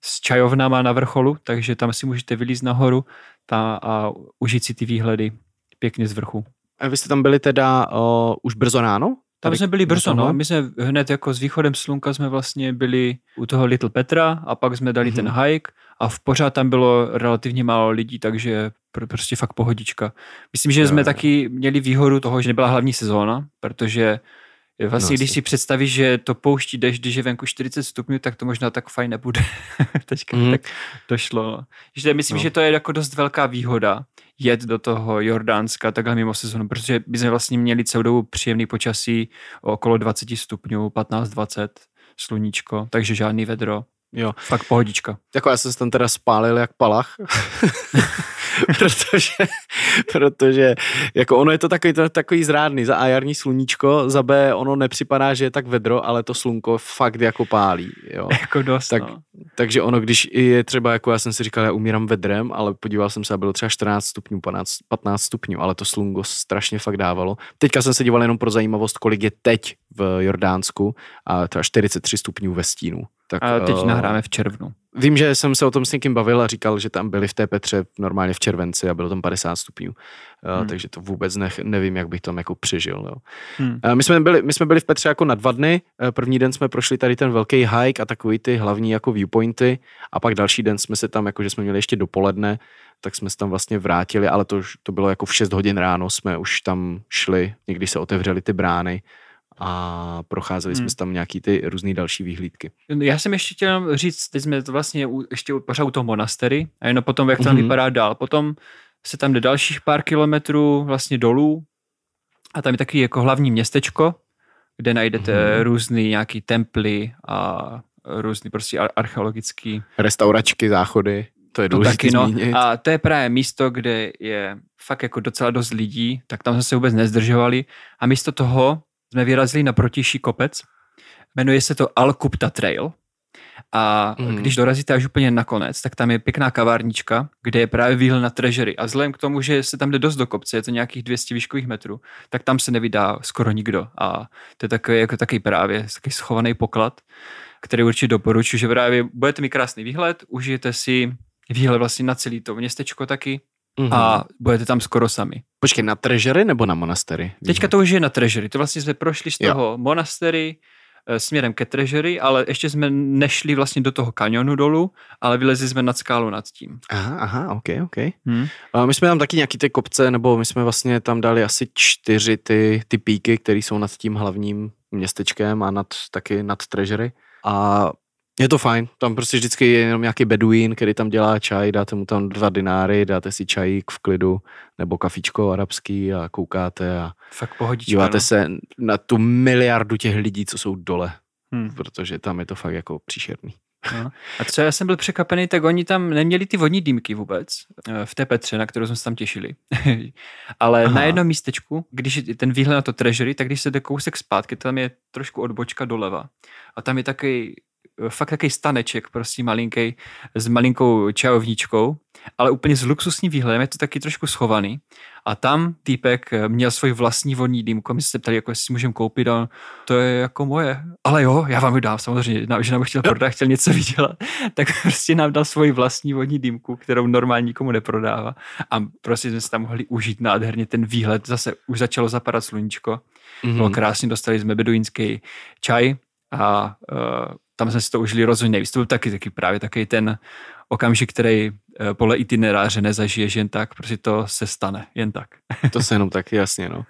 s čajovnama na vrcholu, takže tam si můžete vylízt nahoru ta, a užít si ty výhledy pěkně z vrchu. A vy jste tam byli teda uh, už brzo ráno? Tam jsme byli brzo, no. My jsme hned jako s východem slunka jsme vlastně byli u toho Little Petra a pak jsme dali mm-hmm. ten hike a v pořád tam bylo relativně málo lidí, takže pr- prostě fakt pohodička. Myslím, že jo, jsme jo. taky měli výhodu toho, že nebyla hlavní sezóna, protože Vlastně, no, když si představíš, že to pouští dešť, když je venku 40 stupňů, tak to možná tak fajn nebude. Teďka mm. tak došlo. Že myslím, no. že to je jako dost velká výhoda jet do toho Jordánska takhle mimo sezonu, protože by jsme vlastně měli celou dobu příjemný počasí okolo 20 stupňů, 15-20 sluníčko, takže žádný vedro. Jo. Fakt pohodička. Jako já jsem se tam teda spálil jak palach. protože, protože jako ono je to takový, to, takový zrádný, za A jarní sluníčko, za B ono nepřipadá, že je tak vedro, ale to slunko fakt jako pálí. Jo. Jako dost, tak, no. Takže ono, když je třeba, jako já jsem si říkal, já umírám vedrem, ale podíval jsem se a bylo třeba 14 stupňů, 15, 15 stupňů, ale to slunko strašně fakt dávalo. Teďka jsem se díval jenom pro zajímavost, kolik je teď v Jordánsku a třeba 43 stupňů ve stínu. Tak, a teď uh, nahráme v červnu. Vím, že jsem se o tom s někým bavil a říkal, že tam byli v té Petře normálně v červenci a bylo tam 50 stupňů. Uh, hmm. Takže to vůbec ne, nevím, jak bych tam jako přežil. Jo. Hmm. Uh, my, jsme byli, my jsme byli v Petře jako na dva dny. Uh, první den jsme prošli tady ten velký hike a takový ty hlavní jako viewpointy a pak další den jsme se tam, jako že jsme měli ještě dopoledne, tak jsme se tam vlastně vrátili, ale to, to bylo jako v 6 hodin ráno jsme už tam šli, někdy se otevřely ty brány a procházeli hmm. jsme tam nějaký ty různé další výhlídky. Já jsem ještě chtěl říct, teď jsme to vlastně u, ještě pořád u toho monastery a jenom potom, jak tam mm-hmm. vypadá dál. Potom se tam jde dalších pár kilometrů vlastně dolů a tam je takový jako hlavní městečko, kde najdete mm-hmm. různý nějaký temply a různý prostě archeologický... Restauračky, záchody. To je důležité no. A to je právě místo, kde je fakt jako docela dost lidí, tak tam jsme se vůbec nezdržovali a místo toho jsme vyrazili na protější kopec. Jmenuje se to Al Kupta Trail. A mm. když dorazíte až úplně nakonec, tak tam je pěkná kavárnička, kde je právě výhled na trežery. A vzhledem k tomu, že se tam jde dost do kopce, je to nějakých 200 výškových metrů, tak tam se nevydá skoro nikdo. A to je takový, jako takový právě takový schovaný poklad, který určitě doporučuji, že právě budete mít krásný výhled, užijete si výhled vlastně na celý to městečko taky mm-hmm. a budete tam skoro sami. Počkej, na trežery nebo na monastery? Teďka to už je na trežery. To vlastně jsme prošli z toho jo. monastery, Eh, směrem ke Treasury, ale ještě jsme nešli vlastně do toho kanionu dolů, ale vylezli jsme nad skálu nad tím. Aha, aha, ok, ok. Hmm. A my jsme tam taky nějaký ty kopce, nebo my jsme vlastně tam dali asi čtyři ty, ty píky, které jsou nad tím hlavním městečkem a nad, taky nad Treasury. A je to fajn, tam prostě vždycky je jenom nějaký beduín, který tam dělá čaj, dáte mu tam dva dináry, dáte si čajík v klidu, nebo kafičko arabský a koukáte a Fakt pohodička, díváte no. se na tu miliardu těch lidí, co jsou dole, hmm. protože tam je to fakt jako příšerný. No. A co já jsem byl překvapený, tak oni tam neměli ty vodní dýmky vůbec eh, v té Petře, na kterou jsme se tam těšili. Ale Aha. na jednom místečku, když je ten výhled na to treasury, tak když se jde kousek zpátky, tam je trošku odbočka doleva. A tam je takový fakt takový staneček, prostě malinký, s malinkou čajovničkou, ale úplně s luxusním výhledem, je to taky trošku schovaný. A tam týpek měl svůj vlastní vodní dýmku, my jsme se ptali, jako jestli si můžeme koupit, a to je jako moje. Ale jo, já vám ji dám, samozřejmě, že nám chtěl prodat, chtěl něco vydělat, tak prostě nám dal svoji vlastní vodní dýmku, kterou normálně nikomu neprodává. A prostě jsme si tam mohli užít nádherně ten výhled, zase už začalo zapadat sluníčko, mm-hmm. bylo krásně, dostali jsme beduínský čaj, a uh, tam jsme si to užili rozhodně nejvíc. To byl taky, taky právě taky ten okamžik, který uh, podle itineráře nezažiješ jen tak, protože to se stane jen tak. to se jenom tak, jasně, no.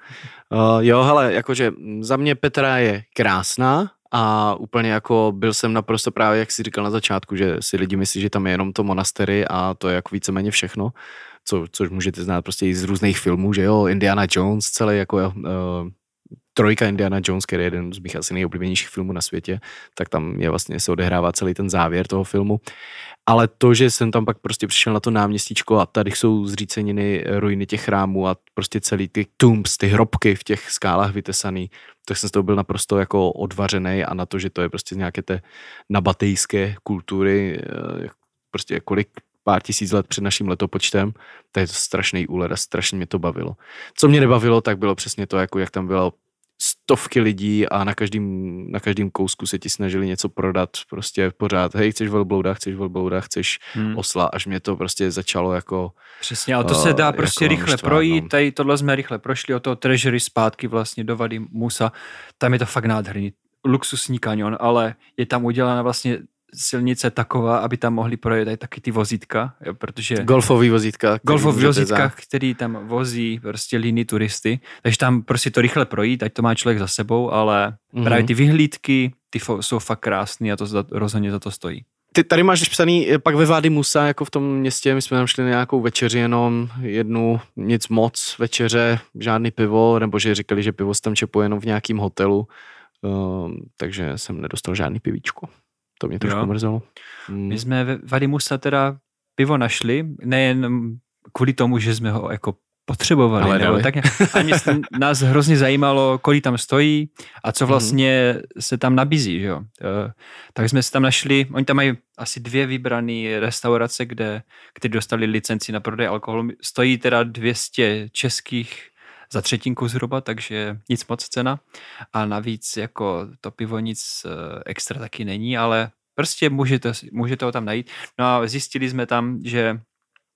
Uh, jo, hele, jakože za mě Petra je krásná, a úplně jako byl jsem naprosto právě, jak jsi říkal na začátku, že si lidi myslí, že tam je jenom to monastery a to je jako víceméně všechno, co, což můžete znát prostě i z různých filmů, že jo, Indiana Jones, celý jako uh, trojka Indiana Jones, který je jeden z mých asi nejoblíbenějších filmů na světě, tak tam je vlastně se odehrává celý ten závěr toho filmu. Ale to, že jsem tam pak prostě přišel na to náměstíčko a tady jsou zříceniny ruiny těch chrámů a prostě celý ty tombs, ty hrobky v těch skálách vytesaný, tak jsem z toho byl naprosto jako odvařený a na to, že to je prostě nějaké té nabatejské kultury, eh, prostě kolik pár tisíc let před naším letopočtem, tak je to strašný úlet a strašně mě to bavilo. Co mě nebavilo, tak bylo přesně to, jako jak tam bylo stovky lidí a na každém, na každém kousku se ti snažili něco prodat prostě pořád. Hej, chceš velblouda, chceš velblouda, chceš hmm. osla, až mě to prostě začalo jako... Přesně, ale to uh, se dá prostě jako rychle projít. No. Tady tohle jsme rychle prošli od toho treasury zpátky vlastně do Vady Musa. Tam je to fakt nádherný luxusní kanion, ale je tam udělána vlastně silnice taková, aby tam mohli projet i taky ty vozítka, protože... Golfový vozítka. Golfový vozítka, za... který tam vozí prostě líny turisty, takže tam prostě to rychle projít, ať to má člověk za sebou, ale mm-hmm. právě ty vyhlídky, ty jsou fakt krásné a to za, rozhodně za to stojí. Ty tady máš psaný eh, pak ve Vády Musa, jako v tom městě, my jsme tam šli na nějakou večeři jenom, jednu, nic moc večeře, žádný pivo, nebo že říkali, že pivo se tam čepuje jenom v nějakém hotelu, um, takže jsem nedostal žádný pivíčko. To mě trošku jo. mrzelo. Hmm. My jsme ve Vadimusa teda pivo našli, nejen kvůli tomu, že jsme ho jako potřebovali. Ale nebo tak, ani nás hrozně zajímalo, kolik tam stojí a co mhm. vlastně mm. se tam nabízí. Že jo? E, tak jsme se tam našli, oni tam mají asi dvě vybrané restaurace, kde, které dostali licenci na prodej alkoholu. Stojí teda 200 českých za třetinku zhruba, takže nic moc cena. A navíc jako to pivo nic eh, extra taky není, ale prostě můžete, můžete ho tam najít. No a zjistili jsme tam, že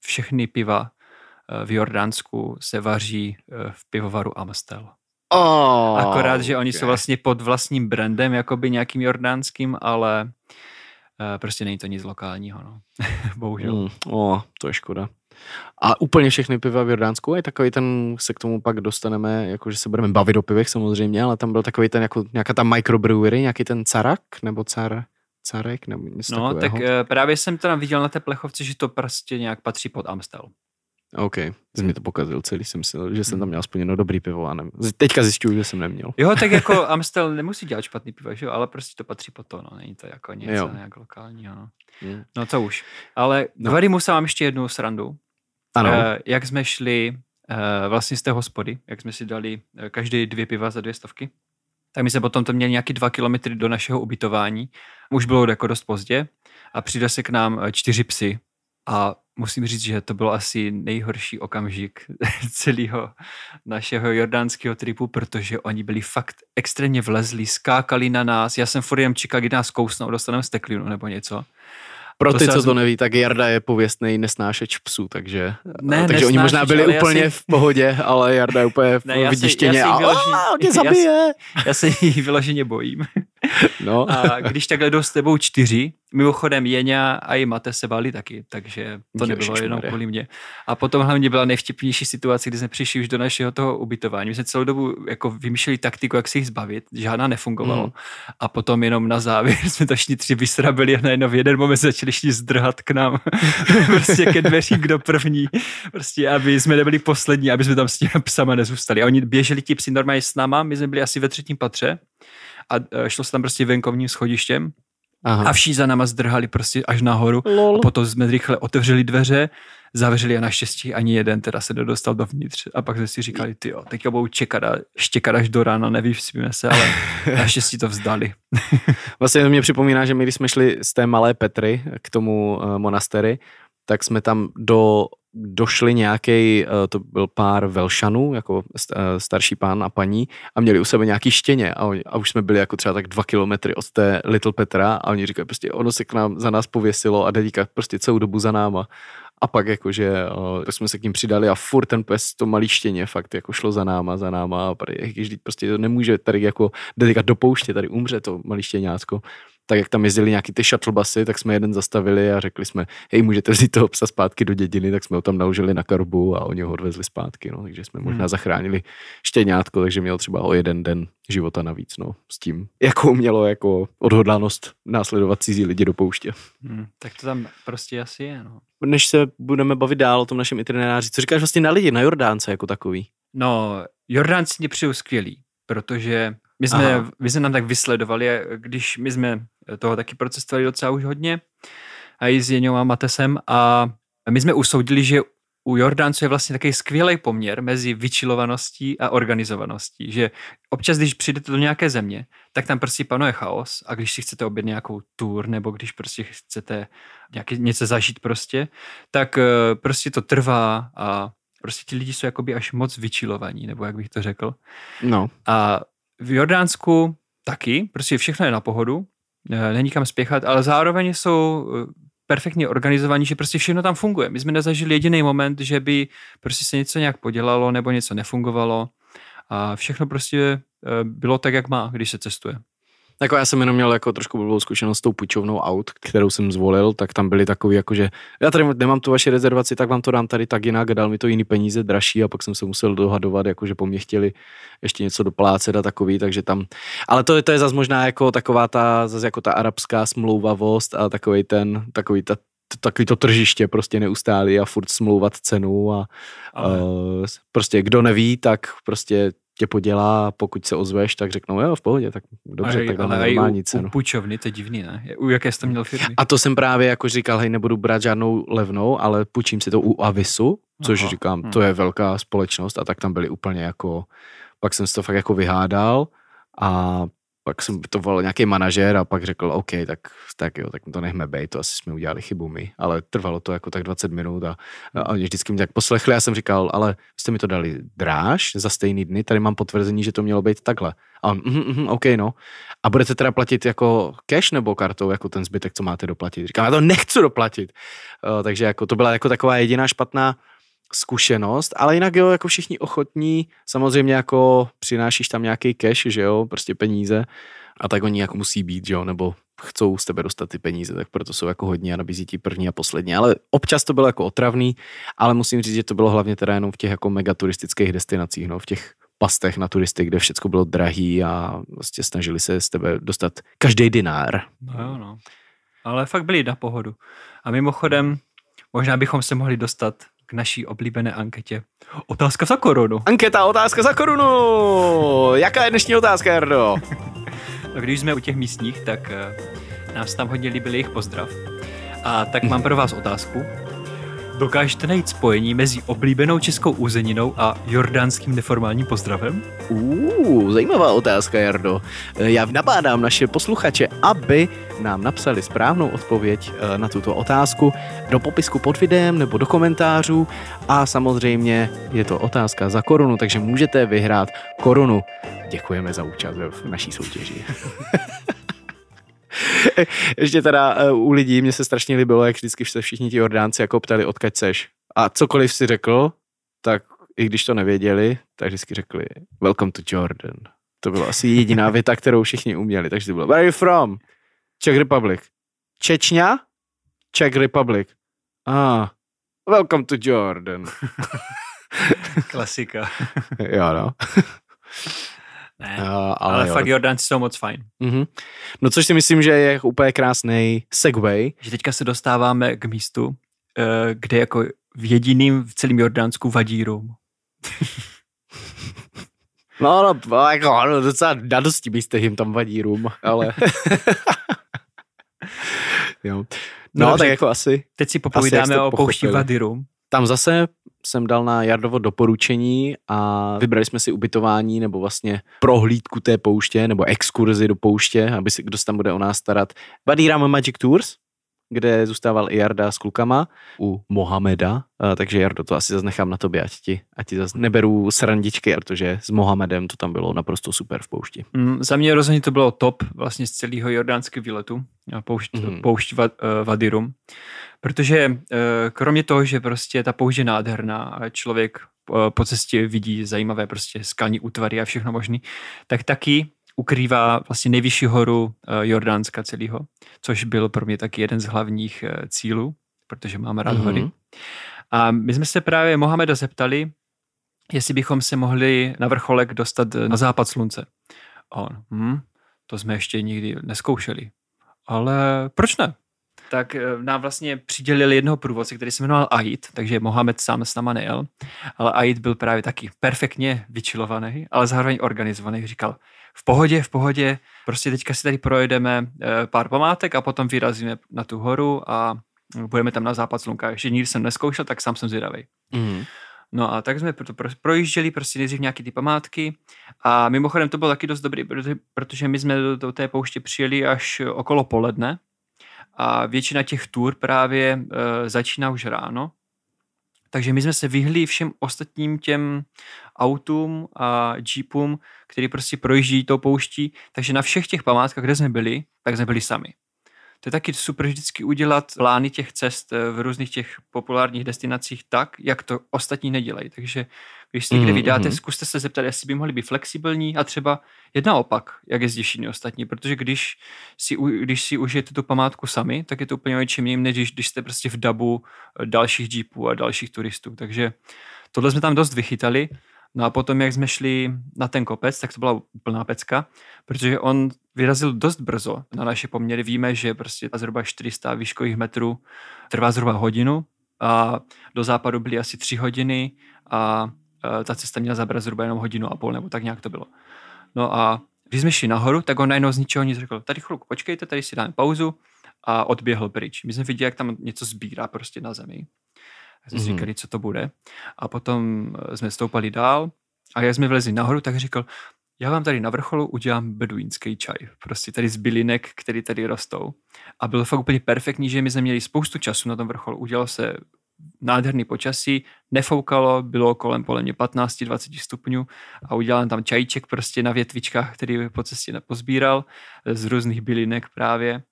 všechny piva eh, v Jordánsku se vaří eh, v pivovaru Amstel. Oh, Akorát, že oni okay. jsou vlastně pod vlastním brandem, jakoby nějakým jordánským, ale prostě není to nic lokálního, no. Bohužel. Mm, oh, to je škoda. A úplně všechny piva v Jordánsku je takový ten, se k tomu pak dostaneme, jako že se budeme bavit o pivech samozřejmě, ale tam byl takový ten, jako, nějaká ta microbrewery, nějaký ten carak, nebo car, carek, nebo něco No, takového. tak eh, právě jsem teda viděl na té plechovce, že to prostě nějak patří pod Amstel. OK, jsi mi to pokazil celý, jsem myslel, že jsem tam měl aspoň jedno dobrý pivo a ne... teďka zjišťuju, že jsem neměl. Jo, tak jako Amstel nemusí dělat špatný pivo, že jo, ale prostě to patří pod to, no, není to jako něco jo. nějak lokálního, no. Hmm. No to už. Ale no. Vary musím mám ještě jednu srandu. Ano. Uh, jak jsme šli uh, vlastně z té hospody, jak jsme si dali uh, každý dvě piva za dvě stovky. tak my jsme potom to měli nějaký dva kilometry do našeho ubytování. Už bylo jako dost pozdě a přijde se k nám eh, čtyři psy a musím říct, že to byl asi nejhorší okamžik celého našeho jordánského tripu, protože oni byli fakt extrémně vlezli, skákali na nás. Já jsem furt jen čekal, kdy nás kousnou, dostaneme steklinu nebo něco. Pro To ty, co já to neví, tak Jarda je pověstný nesnášeč psů, takže, Ne, takže oni možná byli já úplně si- v pohodě, ale Jarda je úplně v Ne, já si- já si a "A, mě já zabije. Já se jí vyloženě bojím. No. A když takhle jdou s tebou čtyři, mimochodem Jeňa a i Mate se báli taky, takže to nebylo Ježišmarja. jenom kvůli mě. A potom hlavně byla nejvtipnější situace, kdy jsme přišli už do našeho toho ubytování. My jsme celou dobu jako vymýšleli taktiku, jak se jich zbavit, žádná nefungovalo. Mhm. A potom jenom na závěr jsme to všichni tři vysrabili a najednou v jeden moment začali všichni zdrhat k nám. prostě ke dveřím, kdo první. Prostě, aby jsme nebyli poslední, aby jsme tam s těmi psama nezůstali. A oni běželi ti psi normálně s náma, my jsme byli asi ve třetím patře a e, šlo se tam prostě venkovním schodištěm Aha. a všichni za náma zdrhali prostě až nahoru. Lol. A potom jsme rychle otevřeli dveře, zavřeli a naštěstí ani jeden teda se nedostal dovnitř. A pak jsme si říkali, ty jo, teďka budou čekat a štěkat až do rána, nevyspíme se, ale naštěstí to vzdali. Vlastně to mě připomíná, že my, když jsme šli z té malé Petry k tomu uh, monastery, tak jsme tam do, došli nějaký, uh, to byl pár Velšanů, jako uh, starší pán a paní, a měli u sebe nějaký štěně a, oni, a už jsme byli jako třeba tak dva kilometry od té Little Petra a oni říkají prostě, ono se k nám za nás pověsilo a dedíka prostě celou dobu za náma. A pak jakože, uh, tak jsme se k ním přidali a furt ten pes, to malý štěně fakt jako šlo za náma, za náma a když prostě to nemůže tady jako dedika do pouště, tady umře to malý štěňácko. Tak jak tam jezdili nějaký ty shuttlebusy, tak jsme jeden zastavili a řekli jsme, hej, můžete vzít toho psa zpátky do dědiny, tak jsme ho tam naložili na karbu a oni ho odvezli zpátky, no, takže jsme možná Hmm. zachránili štěňátko, takže měl třeba o jeden den života navíc, no, s tím, jakou mělo jako odhodlanost následovat cizí lidi do pouště. Hmm, tak to tam prostě asi je, no. Než se budeme bavit dál o tom našem itineráři, co říkáš vlastně na lidi, na Jordánce jako takový? No, Jordánci mě přijou skvělí, protože my jsme, Aha. my jsme nám tak vysledovali, a když my jsme toho taky procestovali docela už hodně, a i s Jeňou a Matesem, a my jsme usoudili, že u Jordánců je vlastně takový skvělý poměr mezi vyčilovaností a organizovaností, že občas, když přijdete do nějaké země, tak tam prostě panuje chaos a když si chcete obět nějakou tour nebo když prostě chcete nějaký, něco zažít prostě, tak eh, prostě to trvá a prostě ti lidi jsou jakoby až moc vyčilovaní, nebo jak bych to řekl. No, A v Jordánsku taky, prostě všechno je na pohodu, eh, není kam spěchat, ale zároveň jsou eh, perfektně organizovaní, že prostě všechno tam funguje. My jsme nezažili jediný moment, že by prostě se něco nějak podělalo nebo něco nefungovalo a všechno prostě eh, bylo tak, jak má, když se cestuje. Jako já jsem jenom měl jako trošku blbou zkušenost s tou půjčovnou aut, kterou jsem zvolil, tak tam byly takový jako, že já tady nemám tu vaši rezervaci, tak vám to dám tady tak jinak, dal mi to jiný peníze dražší a pak jsem se musel dohadovat, jako že po mně chtěli ještě něco doplácet a takový, takže tam, ale to, je- to je zase možná jako taková ta, zase jako ta arabská smlouvavost a takový ten, takový ta takový to tržiště prostě neustálý a furt smlouvat cenu a Ale- uh, prostě kdo neví, tak prostě tě podělá pokud se ozveš, tak řeknou, jo, v pohodě, tak dobře, tak dáme ale u, normální u cenu. půjčovny, to je divný, ne? U jaké jsi to měl firmy? A to jsem právě jako říkal, hej, nebudu brát žádnou levnou, ale půjčím si to u Avisu, což Aha, říkám, to je velká společnost a tak tam byli úplně jako, pak jsem si to fakt jako vyhádal a pak jsem to volal nějaký manažer a pak řekl, OK, tak, tak jo, tak to nechme být, to asi jsme udělali chybu my, ale trvalo to jako tak 20 minut a, a oni vždycky mě tak poslechli a jsem říkal, ale jste mi to dali dráž za stejný dny, tady mám potvrzení, že to mělo být takhle. A on, mm, mm, OK, no. A budete teda platit jako cash nebo kartou, jako ten zbytek, co máte doplatit? Říkám, já to nechci doplatit. Uh, takže jako to byla jako taková jediná špatná zkušenost, ale jinak jo, jako všichni ochotní, samozřejmě jako přinášíš tam nějaký cash, že jo, prostě peníze a tak oni jako musí být, že jo, nebo chcou z tebe dostat ty peníze, tak proto jsou jako hodně a nabízí ti první a poslední, ale občas to bylo jako otravný, ale musím říct, že to bylo hlavně teda jenom v těch jako megaturistických destinacích, no, v těch pastech na turisty, kde všechno bylo drahý a vlastně snažili se z tebe dostat každý dinár. No jo, no. Ale fakt byli na pohodu. A mimochodem, možná bychom se mohli dostat k naší oblíbené anketě. Otázka za korunu. Anketa, otázka za korunu! Jaká je dnešní otázka, Jardo? No, když jsme u těch místních, tak uh, nás tam hodně líbil jejich pozdrav. A tak mám pro vás otázku. Dokážete najít spojení mezi oblíbenou českou úzeninou a jordánským neformálním pozdravem? Uh, zajímavá otázka, Jardo. Eh, Já nabádám naše posluchače, aby nám napsali správnou odpověď eh, na tuto otázku do popisku pod videem nebo do komentářů a samozřejmě je to otázka za korunu, takže můžete vyhrát korunu. Děkujeme za účast v naší soutěži. Ještě teda eh, u lidí mě se strašně líbilo, jak vždycky se všichni ti Jordánci jako ptali, odkud seš. A cokoliv si řekl, tak i když to nevěděli, tak vždycky řekli Welcome to Jordan. To byla asi jediná věta, kterou všichni uměli. Takže to bylo Where are you from? Czech Republic. Čečňa? Czech Republic. Ah, welcome to Jordan. Klasika. jo, no. Ne, Uh, ale, ale, ale jo. fakt Jordánci jsou moc fajn. Mhm. No což si myslím, že je úplně krásný segway. Že teďka se dostáváme k místu, eh, kde jako v jediným v celém Jordánsku vadí rum. No, no, jako, no docela na dosti místech jim tam vadí rum, ale... jo. No, Dobře. tak jako asi. Teď si popovídáme jste o poušti pochopili. vady rum. Tam zase jsem dal na Jardovo doporučení a vybrali jsme si ubytování nebo vlastně prohlídku té pouště nebo exkurzi do pouště, aby si kdo se tam bude o nás starat. Badíram Magic Tours, kde zůstával i Jarda s klukama u Mohameda, takže Jardo, to asi zase nechám na tobě, ať ti, ať ti zase neberu srandičky, protože s Mohamedem to tam bylo naprosto super v poušti. Mm, za mě rozhodně to bylo top vlastně z celého jordánského výletu, a poušť, mm. poušť va, uh, Vadirum, protože uh, kromě toho, že prostě ta poušť je nádherná a člověk uh, po cestě vidí zajímavé prostě skalní útvary a všechno možný, tak taky ukrývá vlastně nejvyšší horu uh, Jordánska celého, což byl pro mě taky jeden z hlavních uh, cílů, protože mám rád Mhm. mm-hmm. hory. A my jsme se právě Mohameda zeptali, jestli bychom se mohli na vrcholek dostat na západ slunce. On, hm, to jsme ještě nikdy neskoušeli. Ale proč ne? Tak eh, nám vlastně přidělili jednoho průvodce, který se jmenoval Ait, takže Mohamed sám s náma nejel, ale Ait byl právě taky perfektně vyčilovaný, ale zároveň organizovaný. Říkal, v pohodě, v pohodě, prostě teďka si tady projedeme eh, pár památek a potom vyrazíme na tu horu a budeme tam na západ slunka. Ještě nikdy jsem neskoušel, tak sám jsem zvědavý. Mhm. No a tak jsme to pro- projížděli prostě nejdřív nějaký ty památky a mimochodem to bylo taky dost dobrý, protože, protože my jsme do, do té pouště přijeli až okolo poledne a většina těch tur právě e, začíná už ráno. Takže my jsme se vyhli všem ostatním těm autům a jeepům, který prostě projíždí tou pouští, takže na všech těch památkách, kde jsme byli, tak jsme byli sami. To je taky super vždycky udělat plány těch cest eh, v různých těch populárních destinacích tak, jak to ostatní nedělají. Takže když si někde Mhm, vydáte, mhm. zkuste se zeptat, jestli by mohli být flexibilní a třeba jedna opak, jak jezdí všichni ostatní, protože když si, když si užijete tu památku sami, tak je to úplně o něčem jiným, než když, když jste prostě v dabu eh, dalších jeepů a dalších turistů. Takže tohle jsme tam dost vychytali. No a potom, jak jsme šli na ten kopec, tak to byla úplná pecka, protože on vyrazil dost brzo. Na naše poměry víme, že prostě zhruba 400 výškových metrů trvá zhruba hodinu a do západu byly asi tři hodiny a e, ta cesta měla zabrat zhruba jenom hodinu a půl, nebo tak nějak to bylo. No a když jsme šli nahoru, tak on najednou z ničeho nic řekl, tady chvilku počkejte, tady si dáme pauzu a odběhl pryč. My jsme viděli, jak tam něco sbírá prostě na zemi. Jsme Mhm. říkali, co to bude. A potom e, jsme stoupali dál a jak jsme vlezli nahoru, tak říkal, já vám tady na vrcholu udělám beduínský čaj. Prostě tady z bylinek, které tady rostou. A bylo fakt úplně perfektní, že my jsme měli spoustu času na tom vrcholu. Udělalo se nádherný počasí, nefoukalo, bylo kolem podle mě 15-20 stupňů a udělal tam čajíček prostě na větvičkách, který po cestě nepozbíral z různých bylinek právě.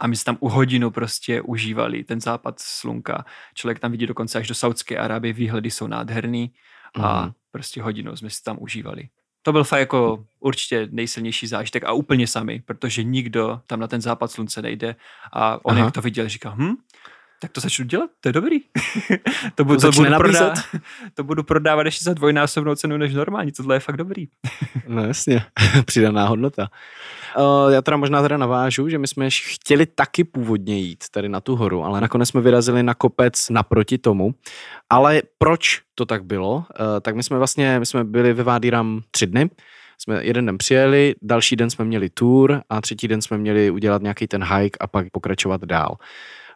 A my jsme tam u hodinu prostě užívali ten západ slunka. Člověk tam vidí dokonce až do Saudské Arábie, výhledy jsou nádherný a Mhm. prostě hodinu jsme si tam užívali. To byl fakt jako určitě nejsilnější zážitek a úplně sami, protože nikdo tam na ten západ slunce nejde a on Aha. jak to viděl, říká, hm, tak to začnu dělat, to je dobrý. to, budu, To to, budu prodávat, to budu prodávat ještě za dvojnásobnou cenu než normální, tohle je fakt dobrý. No jasně, přidaná hodnota. Uh, já teda možná teda navážu, že my jsme chtěli taky původně jít tady na tu horu, ale nakonec jsme vyrazili na kopec naproti tomu. Ale proč to tak bylo? Uh, tak my jsme vlastně, my jsme byli ve Vádiram tři dny, jsme jeden den přijeli, další den jsme měli tour a třetí den jsme měli udělat nějaký ten hike a pak pokračovat dál.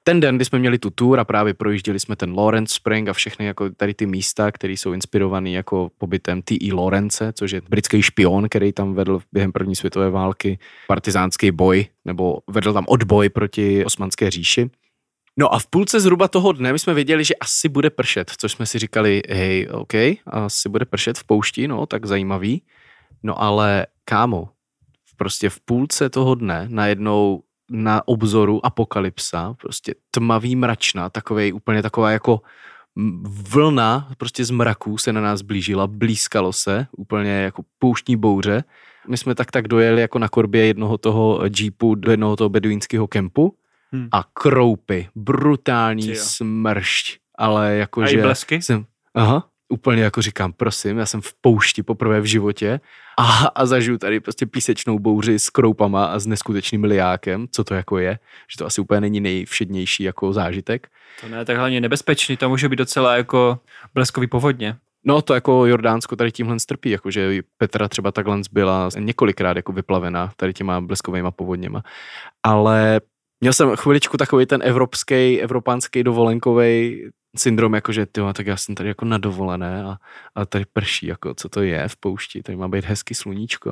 Ten den, kdy jsme měli tu tour a právě projížděli jsme ten Lawrence Spring a všechny jako tady ty místa, které jsou inspirované jako pobytem T.E. Lawrence, což je britský špion, který tam vedl během první světové války partizánský boj, nebo vedl tam odboj proti osmanské říši. No a v půlce zhruba toho dne my jsme věděli, že asi bude pršet, což jsme si říkali, hej, OK, asi bude pršet v poušti, no, tak zajímavý. No ale kámo, prostě v půlce toho dne najednou na obzoru apokalypsa, prostě tmavý mračna, takovej úplně taková jako vlna prostě z mraků se na nás blížila, blízkalo se, úplně jako pouštní bouře. My jsme tak tak dojeli jako na korbě jednoho toho jeepu do jednoho toho beduínského kempu hmm. a kroupy, brutální Čijo. smršť, ale jako, že blesky? Jsem, aha, úplně jako říkám, prosím, já jsem v poušti poprvé v životě a, a zažiju tady prostě písečnou bouři s kroupama a s neskutečným liákem, co to jako je, že to asi úplně není nejvšednější jako zážitek. To ne, tak hlavně nebezpečný, to může být docela jako bleskový povodně. No to jako Jordánsko tady tímhle strpí, jakože Petra třeba takhle byla několikrát jako vyplavená tady těma bleskovými povodněma. Ale měl jsem chviličku takový ten evropský, evropánský dovolenkový syndrom, jako že tyjo, tak já jsem tady jako na dovolené a, a tady prší, jako co to je v poušti, tady má být hezký sluníčko.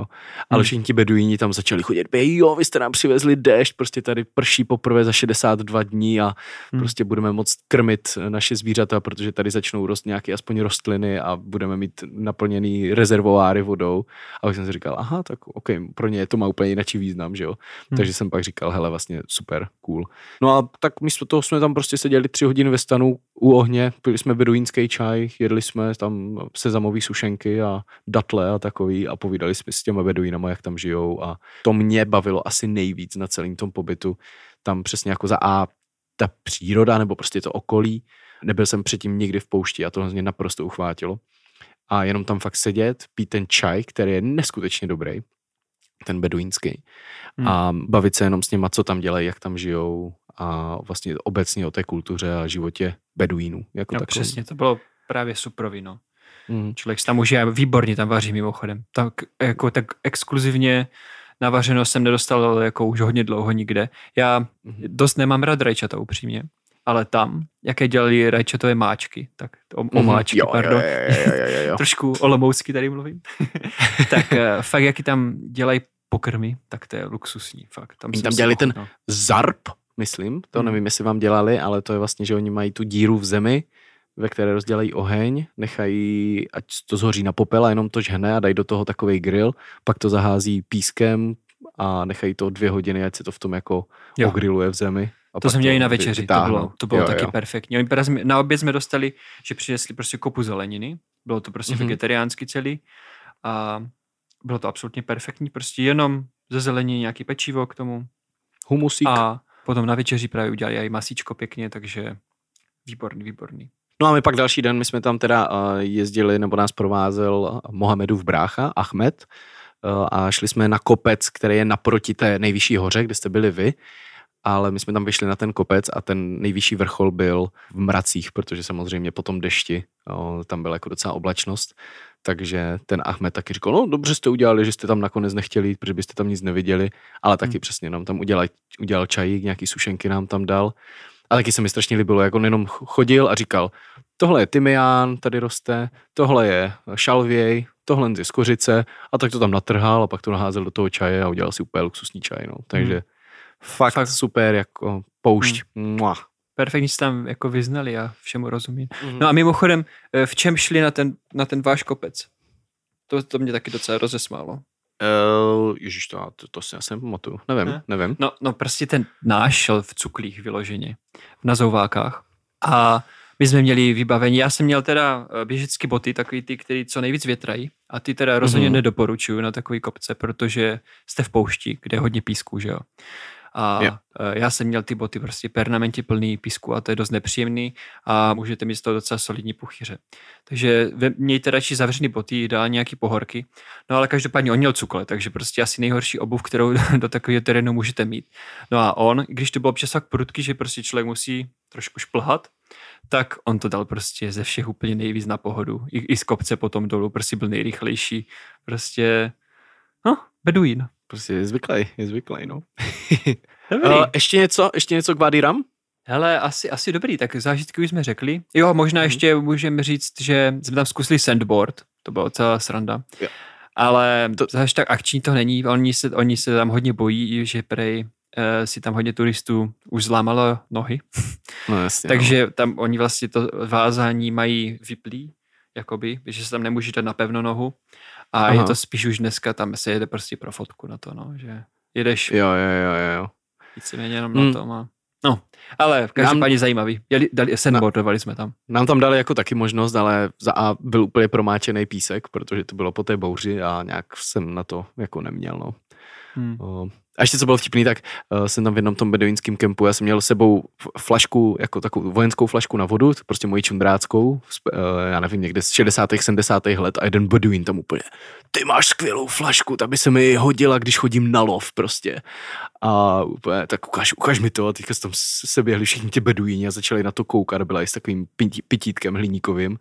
Ale hmm. všichni ti beduíni tam začali chodit, jo, vy jste nám přivezli déšť, prostě tady prší poprvé za 62 dní a hmm. prostě budeme moct krmit naše zvířata, protože tady začnou rost nějaké aspoň rostliny a budeme mít naplněný rezervoáry vodou. A pak jsem si říkal, aha, tak OK, pro ně to má úplně jiný význam, že jo. Hmm. Takže jsem pak říkal, hele, vlastně super, cool. No a tak místo toho jsme tam prostě seděli tři hodiny ve stanu u ohně, pili jsme beduínský čaj, jedli jsme tam sezamový sušenky a datle a takový a povídali jsme s těma beduínama, jak tam žijou a to mě bavilo asi nejvíc na celém tom pobytu. Tam přesně jako za A ta příroda nebo prostě to okolí. Nebyl jsem předtím nikdy v poušti a to mě naprosto uchvátilo. A jenom tam fakt sedět, pít ten čaj, který je neskutečně dobrý, ten beduínský. Hmm. A bavit se jenom s nima, co tam dělají, jak tam žijou a vlastně obecně o té kultuře a životě beduínů. Jako no, přesně, to bylo právě super no. Mm. Člověk tam může výborně tam vaří mimochodem. Tak, jako, tak exkluzivně navařeno jsem nedostal jako už hodně dlouho nikde. Já mm. dost nemám rád rajčata upřímně, ale tam, jaké dělali rajčatové máčky, tak o, o mhm. máčky, jo, pardon. Jo, jo, jo, jo, jo. Trošku olomoucky tady mluvím. tak uh, fakt, jaký tam dělají pokrmy, tak to je luxusní, fakt. Tam, tam dělali ten no. zarp, myslím, to hmm. nevím, jestli vám dělali, ale to je vlastně, že oni mají tu díru v zemi, ve které rozdělají oheň, nechají, ať to zhoří na popel a jenom to žhne a dají do toho takový grill, pak to zahází pískem a nechají to dvě hodiny, ať se to v tom jako jo. ogriluje v zemi. A to jsme měli na večeři, to bylo, to bylo jo, taky jo. perfektní. Na oběd jsme dostali, že přinesli prostě kopu zeleniny, bylo to prostě mm-hmm. vegetariánsky celý a bylo to absolutně perfektní, prostě jenom ze zeleniny nějaký pečivo k tomu. Humusík. A Potom na večeři právě udělali i masíčko pěkně, takže výborný, výborný. No a my pak další den, my jsme tam teda jezdili, nebo nás provázel Mohamedův brácha, Ahmed, a šli jsme na kopec, který je naproti té nejvyšší hoře, kde jste byli vy ale my jsme tam vyšli na ten kopec a ten nejvyšší vrchol byl v mracích, protože samozřejmě po tom dešti o, tam byla jako docela oblačnost, takže ten Ahmed taky říkal, no dobře jste udělali, že jste tam nakonec nechtěli jít, protože byste tam nic neviděli, ale taky hmm. přesně nám tam udělal, udělal čajík, nějaký sušenky nám tam dal. A taky se mi strašně líbilo, jak on jenom chodil a říkal, tohle je tymián, tady roste, tohle je šalvěj, tohle je skořice a tak to tam natrhal a pak to naházel do toho čaje a udělal si úplně luxusní čaj. No. Takže hmm. fakt, fakt super, jako poušť. Hmm. Perfektně se tam jako vyznali a všemu rozumím. Mm-hmm. No a mimochodem, eh, v čem šli na ten, na ten váš kopec? To, to mě taky docela rozesmálo. Uh, Ježíš, to, to, to si asi nepamatuju. Nevím, ne? nevím. No, no prostě ten náš šel v cuklích vyloženě, v nazouvákách. A my jsme měli vybavení. Já jsem měl teda eh, běžecké boty, takový ty, které co nejvíc větrají. A ty teda rozhodně mm-hmm. nedoporučuju na takový kopce, protože jste v poušti, kde je hodně písku, že jo. A yeah. já jsem měl ty boty prostě permanentně plný písku a to je dost nepříjemný a můžete mít z toho docela solidní puchyře. Takže mějte radši zavřený boty, dá nějaký pohorky. No ale každopádně on měl cukle, takže prostě asi nejhorší obuv, kterou do takového terénu můžete mít. No a on, když to bylo občas tak prudky, že prostě člověk musí trošku šplhat, tak on to dal prostě ze všech úplně nejvíc na pohodu. I, i z kopce potom dolů, prostě byl nejrychlejší. Prostě, no, beduín. Prostě je zvyklý, je zvyklý, no. uh, ještě něco, ještě něco k Vadiram? Hele, asi, asi dobrý, tak zážitky už jsme řekli. Jo, možná Mhm. ještě můžeme říct, že jsme tam zkusili sandboard, to byla celá sranda. Jo. Ale To- zase tak akční to není, oni se, oni se tam hodně bojí, že prej uh, si tam hodně turistů už zlámalo nohy, No jasně. takže tam oni vlastně to vázání mají vyplý, jakoby, že se tam nemůže dát na pevno nohu a Aha. je to spíš už dneska, tam se jede prostě pro fotku na to, no, že jedeš. Jo, jo, jo, jo, víceméně jenom Hmm. na tom a No, ale každopádně zajímavý. Jeli, dali, sandboardovali jsme tam. Nám tam dali jako taky možnost, ale za A byl úplně promáčený písek, protože to bylo po té bouři a nějak jsem na to jako neměl, no. Hmm. A ještě co bylo vtipný, tak uh, jsem tam v jednom tom beduínském kempu, já jsem měl s sebou flašku, jako takovou vojenskou flašku na vodu, prostě moji čundráckou, uh, já nevím, někde z 60. 70. let a jeden beduín tam úplně, ty máš skvělou flašku, ta by se mi hodila, když chodím na lov prostě. A úplně, tak ukáž, ukáž mi to a teďka se tam se běhli všichni ti beduíni a začali na to koukat, byla i s takovým pití- pitítkem hliníkovým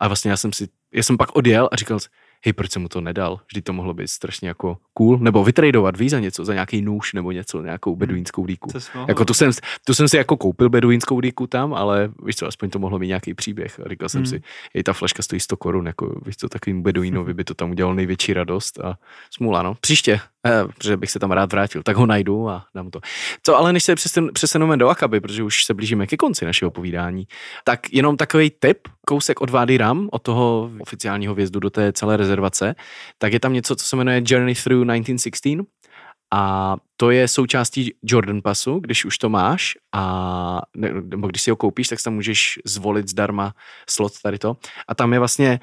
a vlastně já jsem si, já jsem pak odjel a říkal, hej, proč jsem mu to nedal? Vždyť to mohlo být strašně jako cool. Nebo vytradovat, víš, za něco, za nějaký nůž nebo něco, nějakou beduínskou dýku. Jako tu jsem, tu jsem si jako koupil beduínskou dýku tam, ale víš co, aspoň to mohlo mít nějaký příběh. A říkal jsem Hmm. si, hej, ta flaška stojí 100 korun, jako víš co, takovým beduínovi by to tam udělalo největší radost a smůla, no. Příště, eh, protože bych se tam rád vrátil, tak ho najdu a dám to. Co ale než se přesuneme do Akaby, protože už se blížíme ke konci našeho povídání, tak jenom takový tip, kousek od Vády Ram, od toho oficiálního vjezdu do té celé rezervace, tak je tam něco, co se jmenuje Journey Through 1916 a to je součástí Jordan Passu, když už to máš a ne, nebo když si ho koupíš, tak tam můžeš zvolit zdarma slot tady to. A tam je vlastně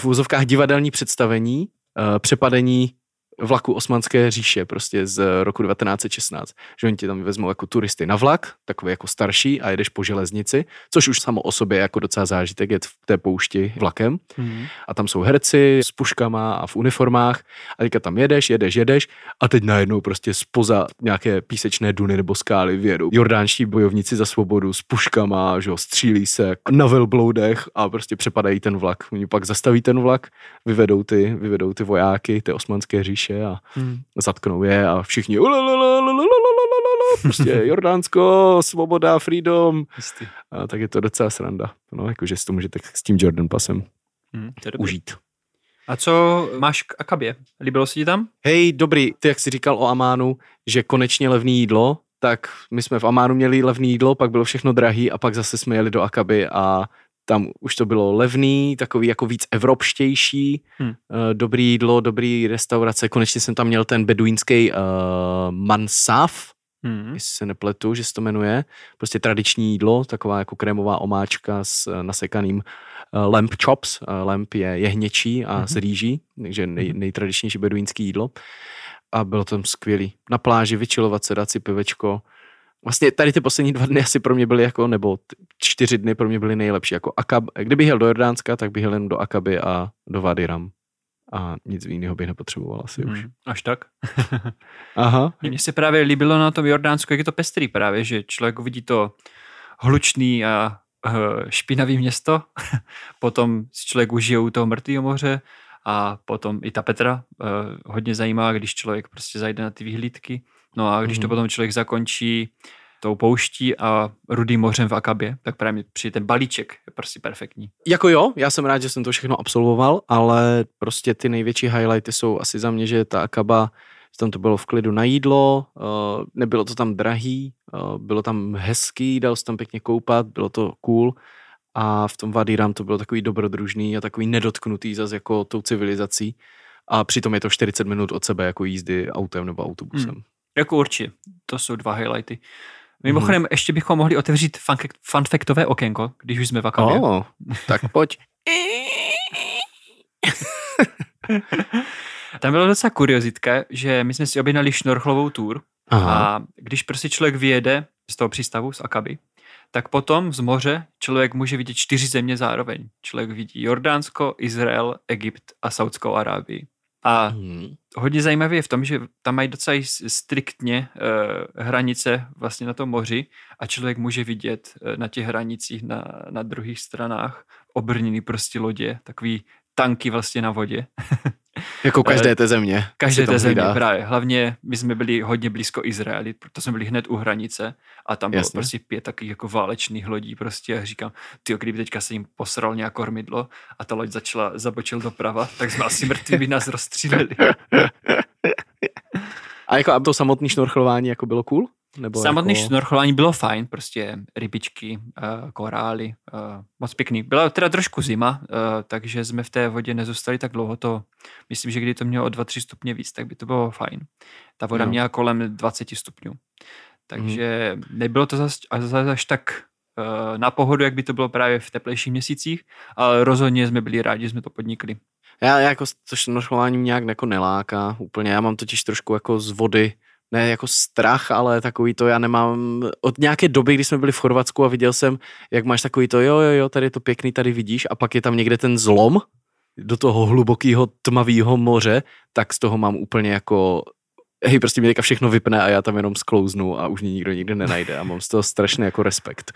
v úzovkách divadelní představení uh, přepadení vlaku Osmanské říše prostě z roku 1916. Že oni tě tam vezmou jako turisty na vlak, takový jako starší a jedeš po železnici, což už samo o sobě je jako docela zážitek jet v té poušti vlakem Hmm. a tam jsou herci s puškama a v uniformách a teďka tam jedeš, jedeš, jedeš a teď najednou prostě spoza nějaké písečné duny nebo skály vyjedou jordánští bojovníci za svobodu s puškama, že jo, střílí se na velbloudech a prostě přepadají ten vlak. Oni pak zastaví ten vlak, vyvedou ty, vyvedou ty vojáky, ty osmanské říše hráče a hmm. zatknou je a všichni prostě Jordánsko, svoboda, freedom. A tak je to docela sranda. No, jakože si to můžete s tím Jordan pasem hmm, užít. A co máš k Akabě? Líbilo se ti tam? Hej, dobrý, ty jak jsi říkal o Amánu, že konečně levný jídlo, tak my jsme v Amánu měli levný jídlo, pak bylo všechno drahý a pak zase jsme jeli do Akaby a tam už to bylo levný, takový jako víc evropštější, Hmm. hmm. dobrý jídlo, dobrý restaurace. Konečně jsem tam měl ten beduínský uh, mansaf, Hmm. jestli se nepletu, že se to jmenuje. Prostě tradiční jídlo, taková jako krémová omáčka s eh, nasekaným uh, lamp chops. Uh, lamp je jehněčí a mm-hmm. z rýží, takže nej, nejtradičnější beduínský jídlo. A bylo tam skvělý. Na pláži vyčilovat se, dát si pivečko. Vlastně tady ty poslední dva dny asi pro mě byly jako, nebo čtyři dny pro mě byly nejlepší. Jako Akab, kdybych jel do Jordánska, tak bych jel jen do Akaby a do Wadi Ram. A nic jiného bych nepotřeboval asi už. Hmm. Až tak. Aha. Mně se právě líbilo na tom Jordánsku, jak je to pestrý právě, že člověk uvidí to hlučný a uh, špinavý město, potom si člověk užije u toho mrtvého moře a potom i ta Petra, uh, hodně zajímavá, když člověk prostě zajde na ty vyhlídky. No a když to Mhm. potom člověk zakončí tou pouští a rudým mořem v Akabě, tak právě mi přijde ten balíček je prostě perfektní. Jako jo, já jsem rád, že jsem to všechno absolvoval, ale prostě ty největší highlighty jsou asi za mě, že ta Akaba, že tam to bylo v klidu na jídlo, uh, nebylo to tam drahý, uh, bylo tam hezký, dal se tam pěkně koupat, bylo to cool a v tom Wadi Ram to bylo takový dobrodružný a takový nedotknutý zase jako tou civilizací a přitom je to 40 minut od sebe jako jízdy autem nebo autobusem. Hmm. Jako určitě, to jsou dva highlighty. Mimochodem, ještě bychom mohli otevřít factové okénko, když už jsme v Akabě. Oh, tak pojď. Tam byla docela kuriozitka, že my jsme si objednali šnorchlovou tour Aha. a když prostě člověk vyjede z toho přístavu, z Akaby, tak potom z moře člověk může vidět čtyři země zároveň. Člověk vidí Jordánsko, Izrael, Egypt a Saudskou Arábii. A Hmm. hodně zajímavé je v tom, že tam mají docela striktně uh, hranice vlastně na tom moři a člověk může vidět uh, na těch hranicích na, na druhých stranách obrněný prostě lodě, takový tanky vlastně na vodě. Jako každé té země. Každé té země, právě. Hlavně my jsme byli hodně blízko Izraeli, proto jsme byli hned u hranice a tam bylo Jasně. prostě pět takových jako válečných lodí prostě a říkám, ty kdyby teďka se jim posral nějak kormidlo a ta loď začala zabočil doprava, tak jsme asi mrtví, by nás rozstříleli. A jako a to samotné šnorchlování jako bylo cool? Nebo Samotné jako... šnorchlování bylo fajn, prostě rybičky, uh, korály, uh, moc pěkný. Byla teda trošku zima, uh, takže jsme v té vodě nezůstali tak dlouho, to myslím, že kdy to mělo o 2-3 stupně víc, tak by to bylo fajn. Ta voda No. měla kolem 20 stupňů, takže nebylo to zas, až, tak uh, na pohodu, jak by to bylo právě v teplejších měsících, ale rozhodně jsme byli rádi, že jsme to podnikli. Já, já jako to šnorchlování mě nějak jako neláká úplně. Já mám totiž trošku jako z vody ne jako strach, ale takový to já nemám, od nějaké doby, kdy jsme byli v Chorvatsku a viděl jsem, jak máš takový to, jo, jo, jo, tady je to pěkný, tady vidíš a pak je tam někde ten zlom do toho hlubokého tmavého moře, tak z toho mám úplně jako hej, prostě mě teďka všechno vypne a já tam jenom sklouznu a už mě nikdo nikde nenajde a mám z toho strašný jako respekt.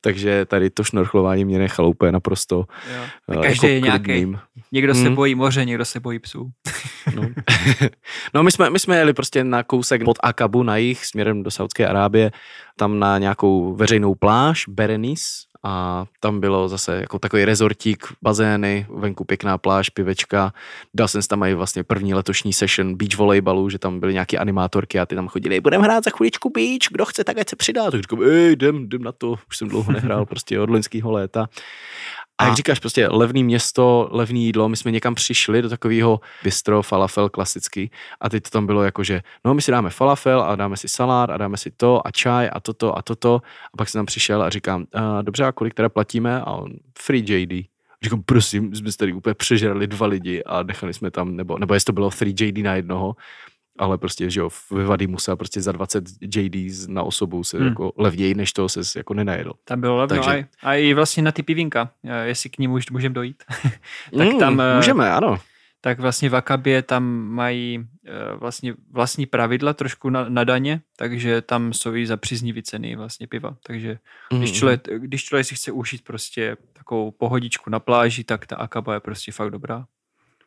Takže tady to šnorchlování mě nechalo úplně naprosto Jo. eh, Každý je jako nějaký. klidným. Někdo se Hmm. bojí moře, někdo se bojí psů. No, no my, jsme, my jsme jeli prostě na kousek pod Akabu na jih směrem do Saudské Arábie, tam na nějakou veřejnou pláž, Berenice, a tam bylo zase jako takový rezortík, bazény, venku pěkná pláž, pivečka. Dal jsem si tam i vlastně první letošní session beach volejbalu, že tam byly nějaké animátorky a ty tam chodili, budeme hrát za chviličku beach, kdo chce, tak ať se přidá. Tak říkám, ej, jdem, jdem na to, už jsem dlouho nehrál, prostě od loňského léta. A jak říkáš, prostě levný město, levný jídlo, my jsme někam přišli do takového bistro, falafel klasický. A teď to tam bylo jako, že no my si dáme falafel a dáme si salát a dáme si to a čaj a toto a toto. A pak jsem tam přišel a říkám, a dobře a kolik teda platíme? A on free JD. Říkám, prosím, jsme tady úplně přežrali dva lidi a nechali jsme tam, nebo, nebo jestli to bylo 3 JD na jednoho, ale prostě, že jo, ve Vady musel prostě za 20 JD na osobu se Hmm. jako levněji, než to se jako nenajedl. Tam bylo levno Takže- a, a i vlastně na ty pivínka, eh, jestli k ním už můžeme dojít. tak Mm, tam, eh, Můžeme, ano. tak vlastně v Akabě tam mají eh, vlastně vlastní pravidla trošku na, na daně, takže tam jsou i za příznivý ceny vlastně piva. Takže když Mm, člověk, když člověk si chce užít prostě takovou pohodičku na pláži, tak ta Akaba je prostě fakt dobrá.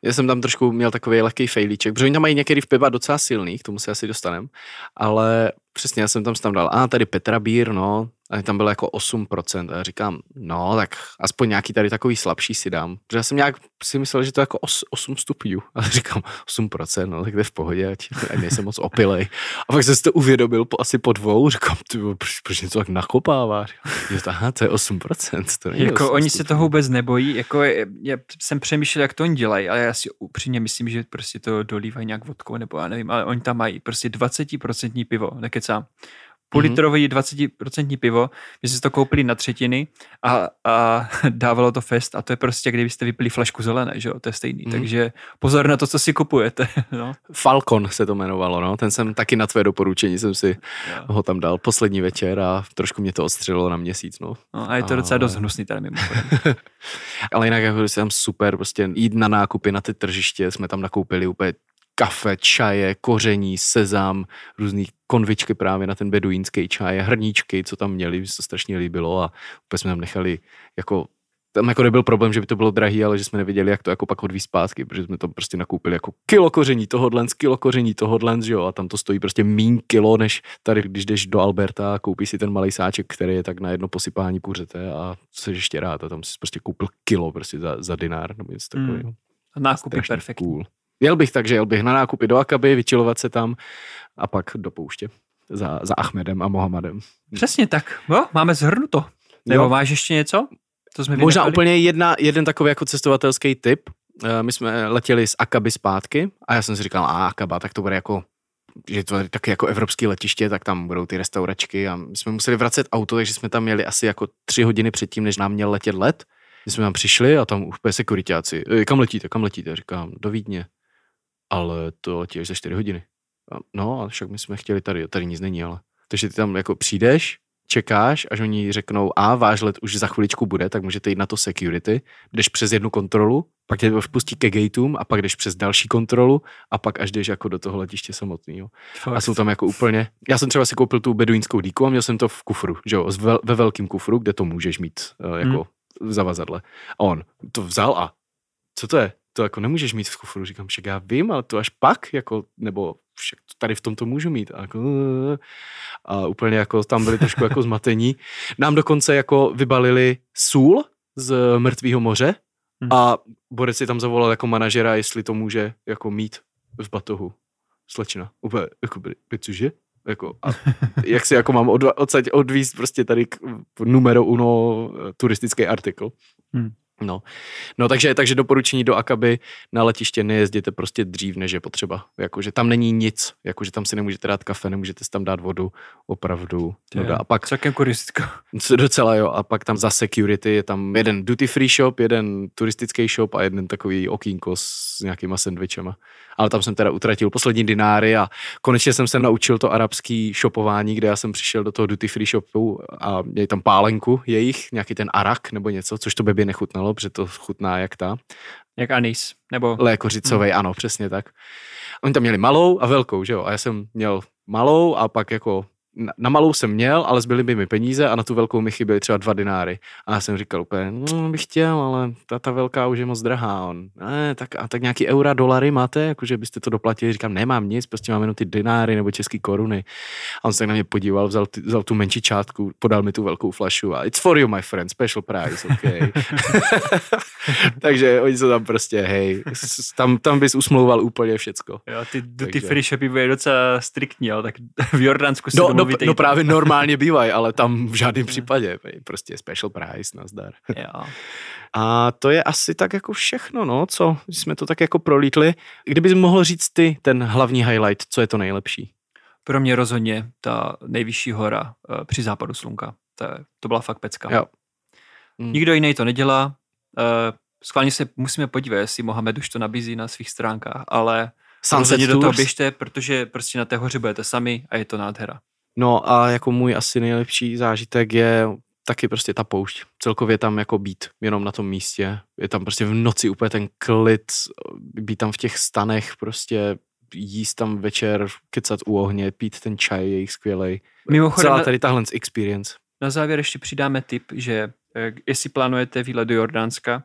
Já jsem tam trošku měl takový lehký fejlíček, protože oni tam mají některý v piva docela silný, k tomu se asi dostanem, ale přesně já jsem tam tam dal, a tady Petra Bír, no, a tam bylo jako 8%. A já říkám, no, tak aspoň nějaký tady takový slabší si dám. Protože já jsem nějak si myslel, že to je jako os, 8 stupňů. A říkám, 8%, no, tak to je v pohodě, ať, ať nejsem moc opilej. A pak jsem si to uvědomil po, asi po dvou, říkám, ty, proč, proč něco tak nakopáváš? Aha, to je 8%, to není Jako 8 oni se stupňů. toho vůbec nebojí, jako je, já jsem přemýšlel, jak to oni dělají, ale já si upřímně myslím, že prostě to dolívají nějak vodkou, nebo já nevím, ale oni tam mají prostě 20% pivo, nekecám. Půlitrový 20% pivo, my jsme si to koupili na třetiny a, a dávalo to fest a to je prostě, kdybyste vypili flašku zelené, že jo, to je stejný, Mhm. takže pozor na to, co si kupujete, no. Falcon se to jmenovalo, no. Ten jsem taky na tvé doporučení jsem si Jo. ho tam dal poslední večer a trošku mě to odstřelilo na měsíc, no. no a je to docela Ale- dost hnusný teda mimochodem. Ale jinak jako tam super, prostě jít na nákupy na ty tržiště, jsme tam nakoupili úplně kafe, čaje, koření, sezam, různý konvičky právě na ten beduínský čaj, hrníčky, co tam měli, mi se to strašně líbilo a úplně jsme tam nechali jako tam jako nebyl problém, že by to bylo drahý, ale že jsme nevěděli, jak to jako pak odvízt zpátky, protože jsme to prostě nakoupili jako kilo koření tohodlen, kilo koření tohodlen, že jo, a tam to stojí prostě mín kilo, než tady, když jdeš do Alberta a koupíš si ten malý sáček, který je tak na jedno posypání kuřete a jsi ještě rád a tam si prostě koupil kilo prostě za, za dinár nebo něco Hmm. takového. Nákup je Strašně perfektní. Cool. Jel bych takže jel bych na nákupy do Akaby, vyčilovat se tam a pak do pouště za, za Ahmedem a Mohamedem. Přesně tak, jo, máme zhrnuto. Nebo Jo. máš ještě něco? To jsme Možná vynechali? úplně jedna, jeden takový jako cestovatelský tip. Eh, My jsme letěli z Akaby zpátky a já jsem si říkal, a Akaba, tak to bude jako že to je taky jako evropský letiště, tak tam budou ty restauračky a my jsme museli vracet auto, takže jsme tam měli asi jako tři hodiny předtím, než nám měl letět let. My jsme tam přišli a tam už úplně sekuritáci, "E, kam letíte, kam letíte? Říkám, do Vídně. Ale to letí až za čtyři hodiny. A, no a však my jsme chtěli tady, tady nic není, ale. Takže ty tam jako přijdeš, čekáš, až oni řeknou, a váš let už za chviličku bude, tak můžete jít na to security, jdeš přes jednu kontrolu, pak tě vpustí ke gateům a pak jdeš přes další kontrolu a pak až jdeš jako do toho letiště samotného. A jsou tam jako úplně, já jsem třeba si koupil tu beduínskou díku a měl jsem to v kufru, že jo, ve velkém kufru, kde to můžeš mít uh, jako v zavazadle. A on to vzal a co to je? To jako nemůžeš mít v kufru. Říkám, však já vím, ale to až pak, jako, nebo však tady v tom to můžu mít. A, jako, a úplně jako tam byli trošku jako zmatení. Nám dokonce jako vybalili sůl z mrtvého moře Hm. a Borec si tam zavolal jako manažera, jestli to může jako mít v batohu. Slečna. Úplně, jako by, cože? Jako, a jak si jako mám od, odsaď odvíst prostě tady k numero uno eh, turistický artikl. Hmm. No. no, takže, takže doporučení do Akaby na letiště nejezděte prostě dřív, než je potřeba. Jakože tam není nic, jakože tam si nemůžete dát kafe, nemůžete si tam dát vodu, opravdu. Je No, a pak Celkem turisticko. co Docela jo, a pak tam za security je tam jeden duty free shop, jeden turistický shop a jeden takový okýnko s nějakýma sendvičema. Ale tam jsem teda utratil poslední dináry a konečně jsem se naučil to arabský shopování, kde já jsem přišel do toho duty free shopu a měli tam pálenku jejich, nějaký ten arak nebo něco, což to by nechutnalo, protože to chutná jak ta. Jak anis. Nebo Lékořicovej, ano, přesně tak. Oni tam měli malou a velkou, že jo? A já jsem měl malou a pak jako na, na malou jsem měl, ale zbyly by mi peníze a na tu velkou mi chyběly třeba dva dináry. A já jsem říkal úplně, no, bych chtěl, ale ta, ta velká už je moc drahá. On, ne, tak, a tak nějaký eura, dolary máte, jakože byste to doplatili. Říkám, nemám nic, prostě mám jenom ty dináry nebo české koruny. A on se na mě podíval, vzal, ty, vzal tu menší čátku, podal mi tu velkou flašu a it's for you, my friend, special price, okay. Takže oni se tam prostě, hej, tam, tam bys usmlouval úplně všecko. Jo, ty duty Takže- free shopy byly docela striktní, ale tak v Jordánsku si No, no, domluvíte no právě normálně bývají, ale tam v žádném případě. Prostě special price, nazdar. Jo. A to je asi tak jako všechno, no, co jsme to tak jako prolítli. Kdybys mohl říct ty ten hlavní highlight, co je to nejlepší? Pro mě rozhodně ta nejvyšší hora eh, při západu slunka. To, je, to byla fakt pecka. Jo. Mm. Nikdo jiný to nedělá. Eh, Schválně se musíme podívat, jestli Mohamed už to nabízí na svých stránkách, ale Sunset rozhodně do toho běžte, protože prostě na té hoře budete sami a je to nádhera. No a jako můj asi nejlepší zážitek je taky prostě ta poušť. Celkově tam jako být jenom na tom místě. Je tam prostě v noci úplně ten klid, být tam v těch stanech prostě jíst tam večer, kecat u ohně, pít ten čaj, jejich skvělej. Mimochodem, Celá tady tahle experience. na závěr ještě přidáme tip, že eh, jestli plánujete výlet do Jordánska,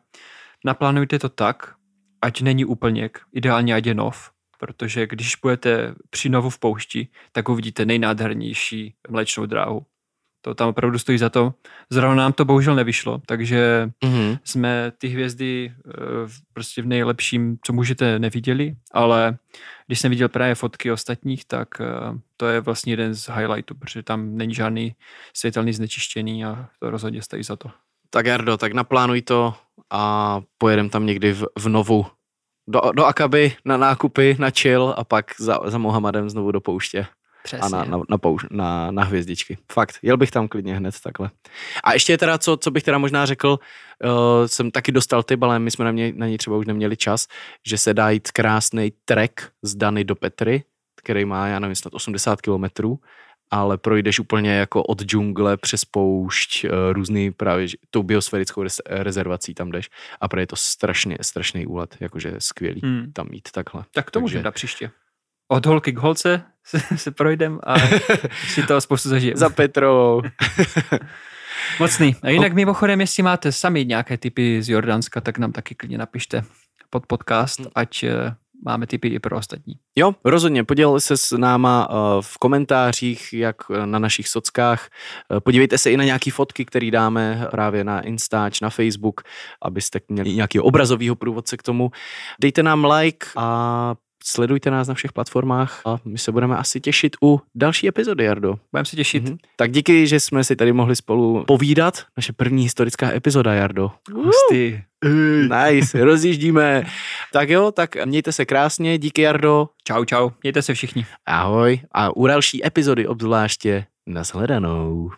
naplánujte to tak, ať není úplněk, ideálně ať je nov, protože když budete při novu v poušti, tak uvidíte nejnádhernější mléčnou dráhu. To tam opravdu stojí za to. Zrovna nám to bohužel nevyšlo, takže Mm-hmm. jsme ty hvězdy eh, v- prostě v nejlepším, co můžete, neviděli, ale když jsem viděl právě fotky ostatních, tak eh, to je vlastně jeden z highlightů, protože tam není žádný světelný znečištění a to rozhodně stojí za to. Tak Jardo, tak naplánuj to a pojedem tam někdy v, v novu do, do Akaby na nákupy, na chill a pak za, za Mohamedem znovu do pouště Přesně. a na, na, na, pouš, na, na hvězdičky. Fakt, jel bych tam klidně hned takhle. A ještě teda, co, co bych teda možná řekl, uh, jsem taky dostal tip, ale my jsme na, mě, na něj třeba už neměli čas, že se dá jít krásný trek z Dany do Petry, který má, já nevím, snad 80 kilometrů, ale projdeš úplně jako od džungle přes poušť, eh, různý právě tou biosférickou rezervací tam jdeš a právě je to strašně, strašný úlet, jakože skvělý Hmm. tam jít takhle. Tak to Takže- můžeme dát příště. Od holky k holce se, se projdem a si toho spoustu zažijeme. Za Petrou. Mocný. A jinak mimochodem, jestli máte sami nějaké typy z Jordánska, tak nám taky klidně napište pod podcast, ať eh, máme typy i pro ostatní. Jo, rozhodně, podělili se s náma eh, v komentářích, jak eh, na našich sockách. Eh, Podívejte se i na nějaké fotky, které dáme právě na Instač, na Facebook, abyste měli nějaký obrazovýho průvodce k tomu. Dejte nám like a sledujte nás na všech platformách a my se budeme asi těšit u další epizody, Jardo. Budeme se těšit. Mhm. Tak díky, že jsme si tady mohli spolu povídat. Naše první historická epizoda, Jardo. Hustý. Nice, rozjíždíme. Tak jo, tak mějte se krásně, díky Jardo. Čau, čau. Mějte se všichni. Ahoj a u další epizody obzvláště nashledanou.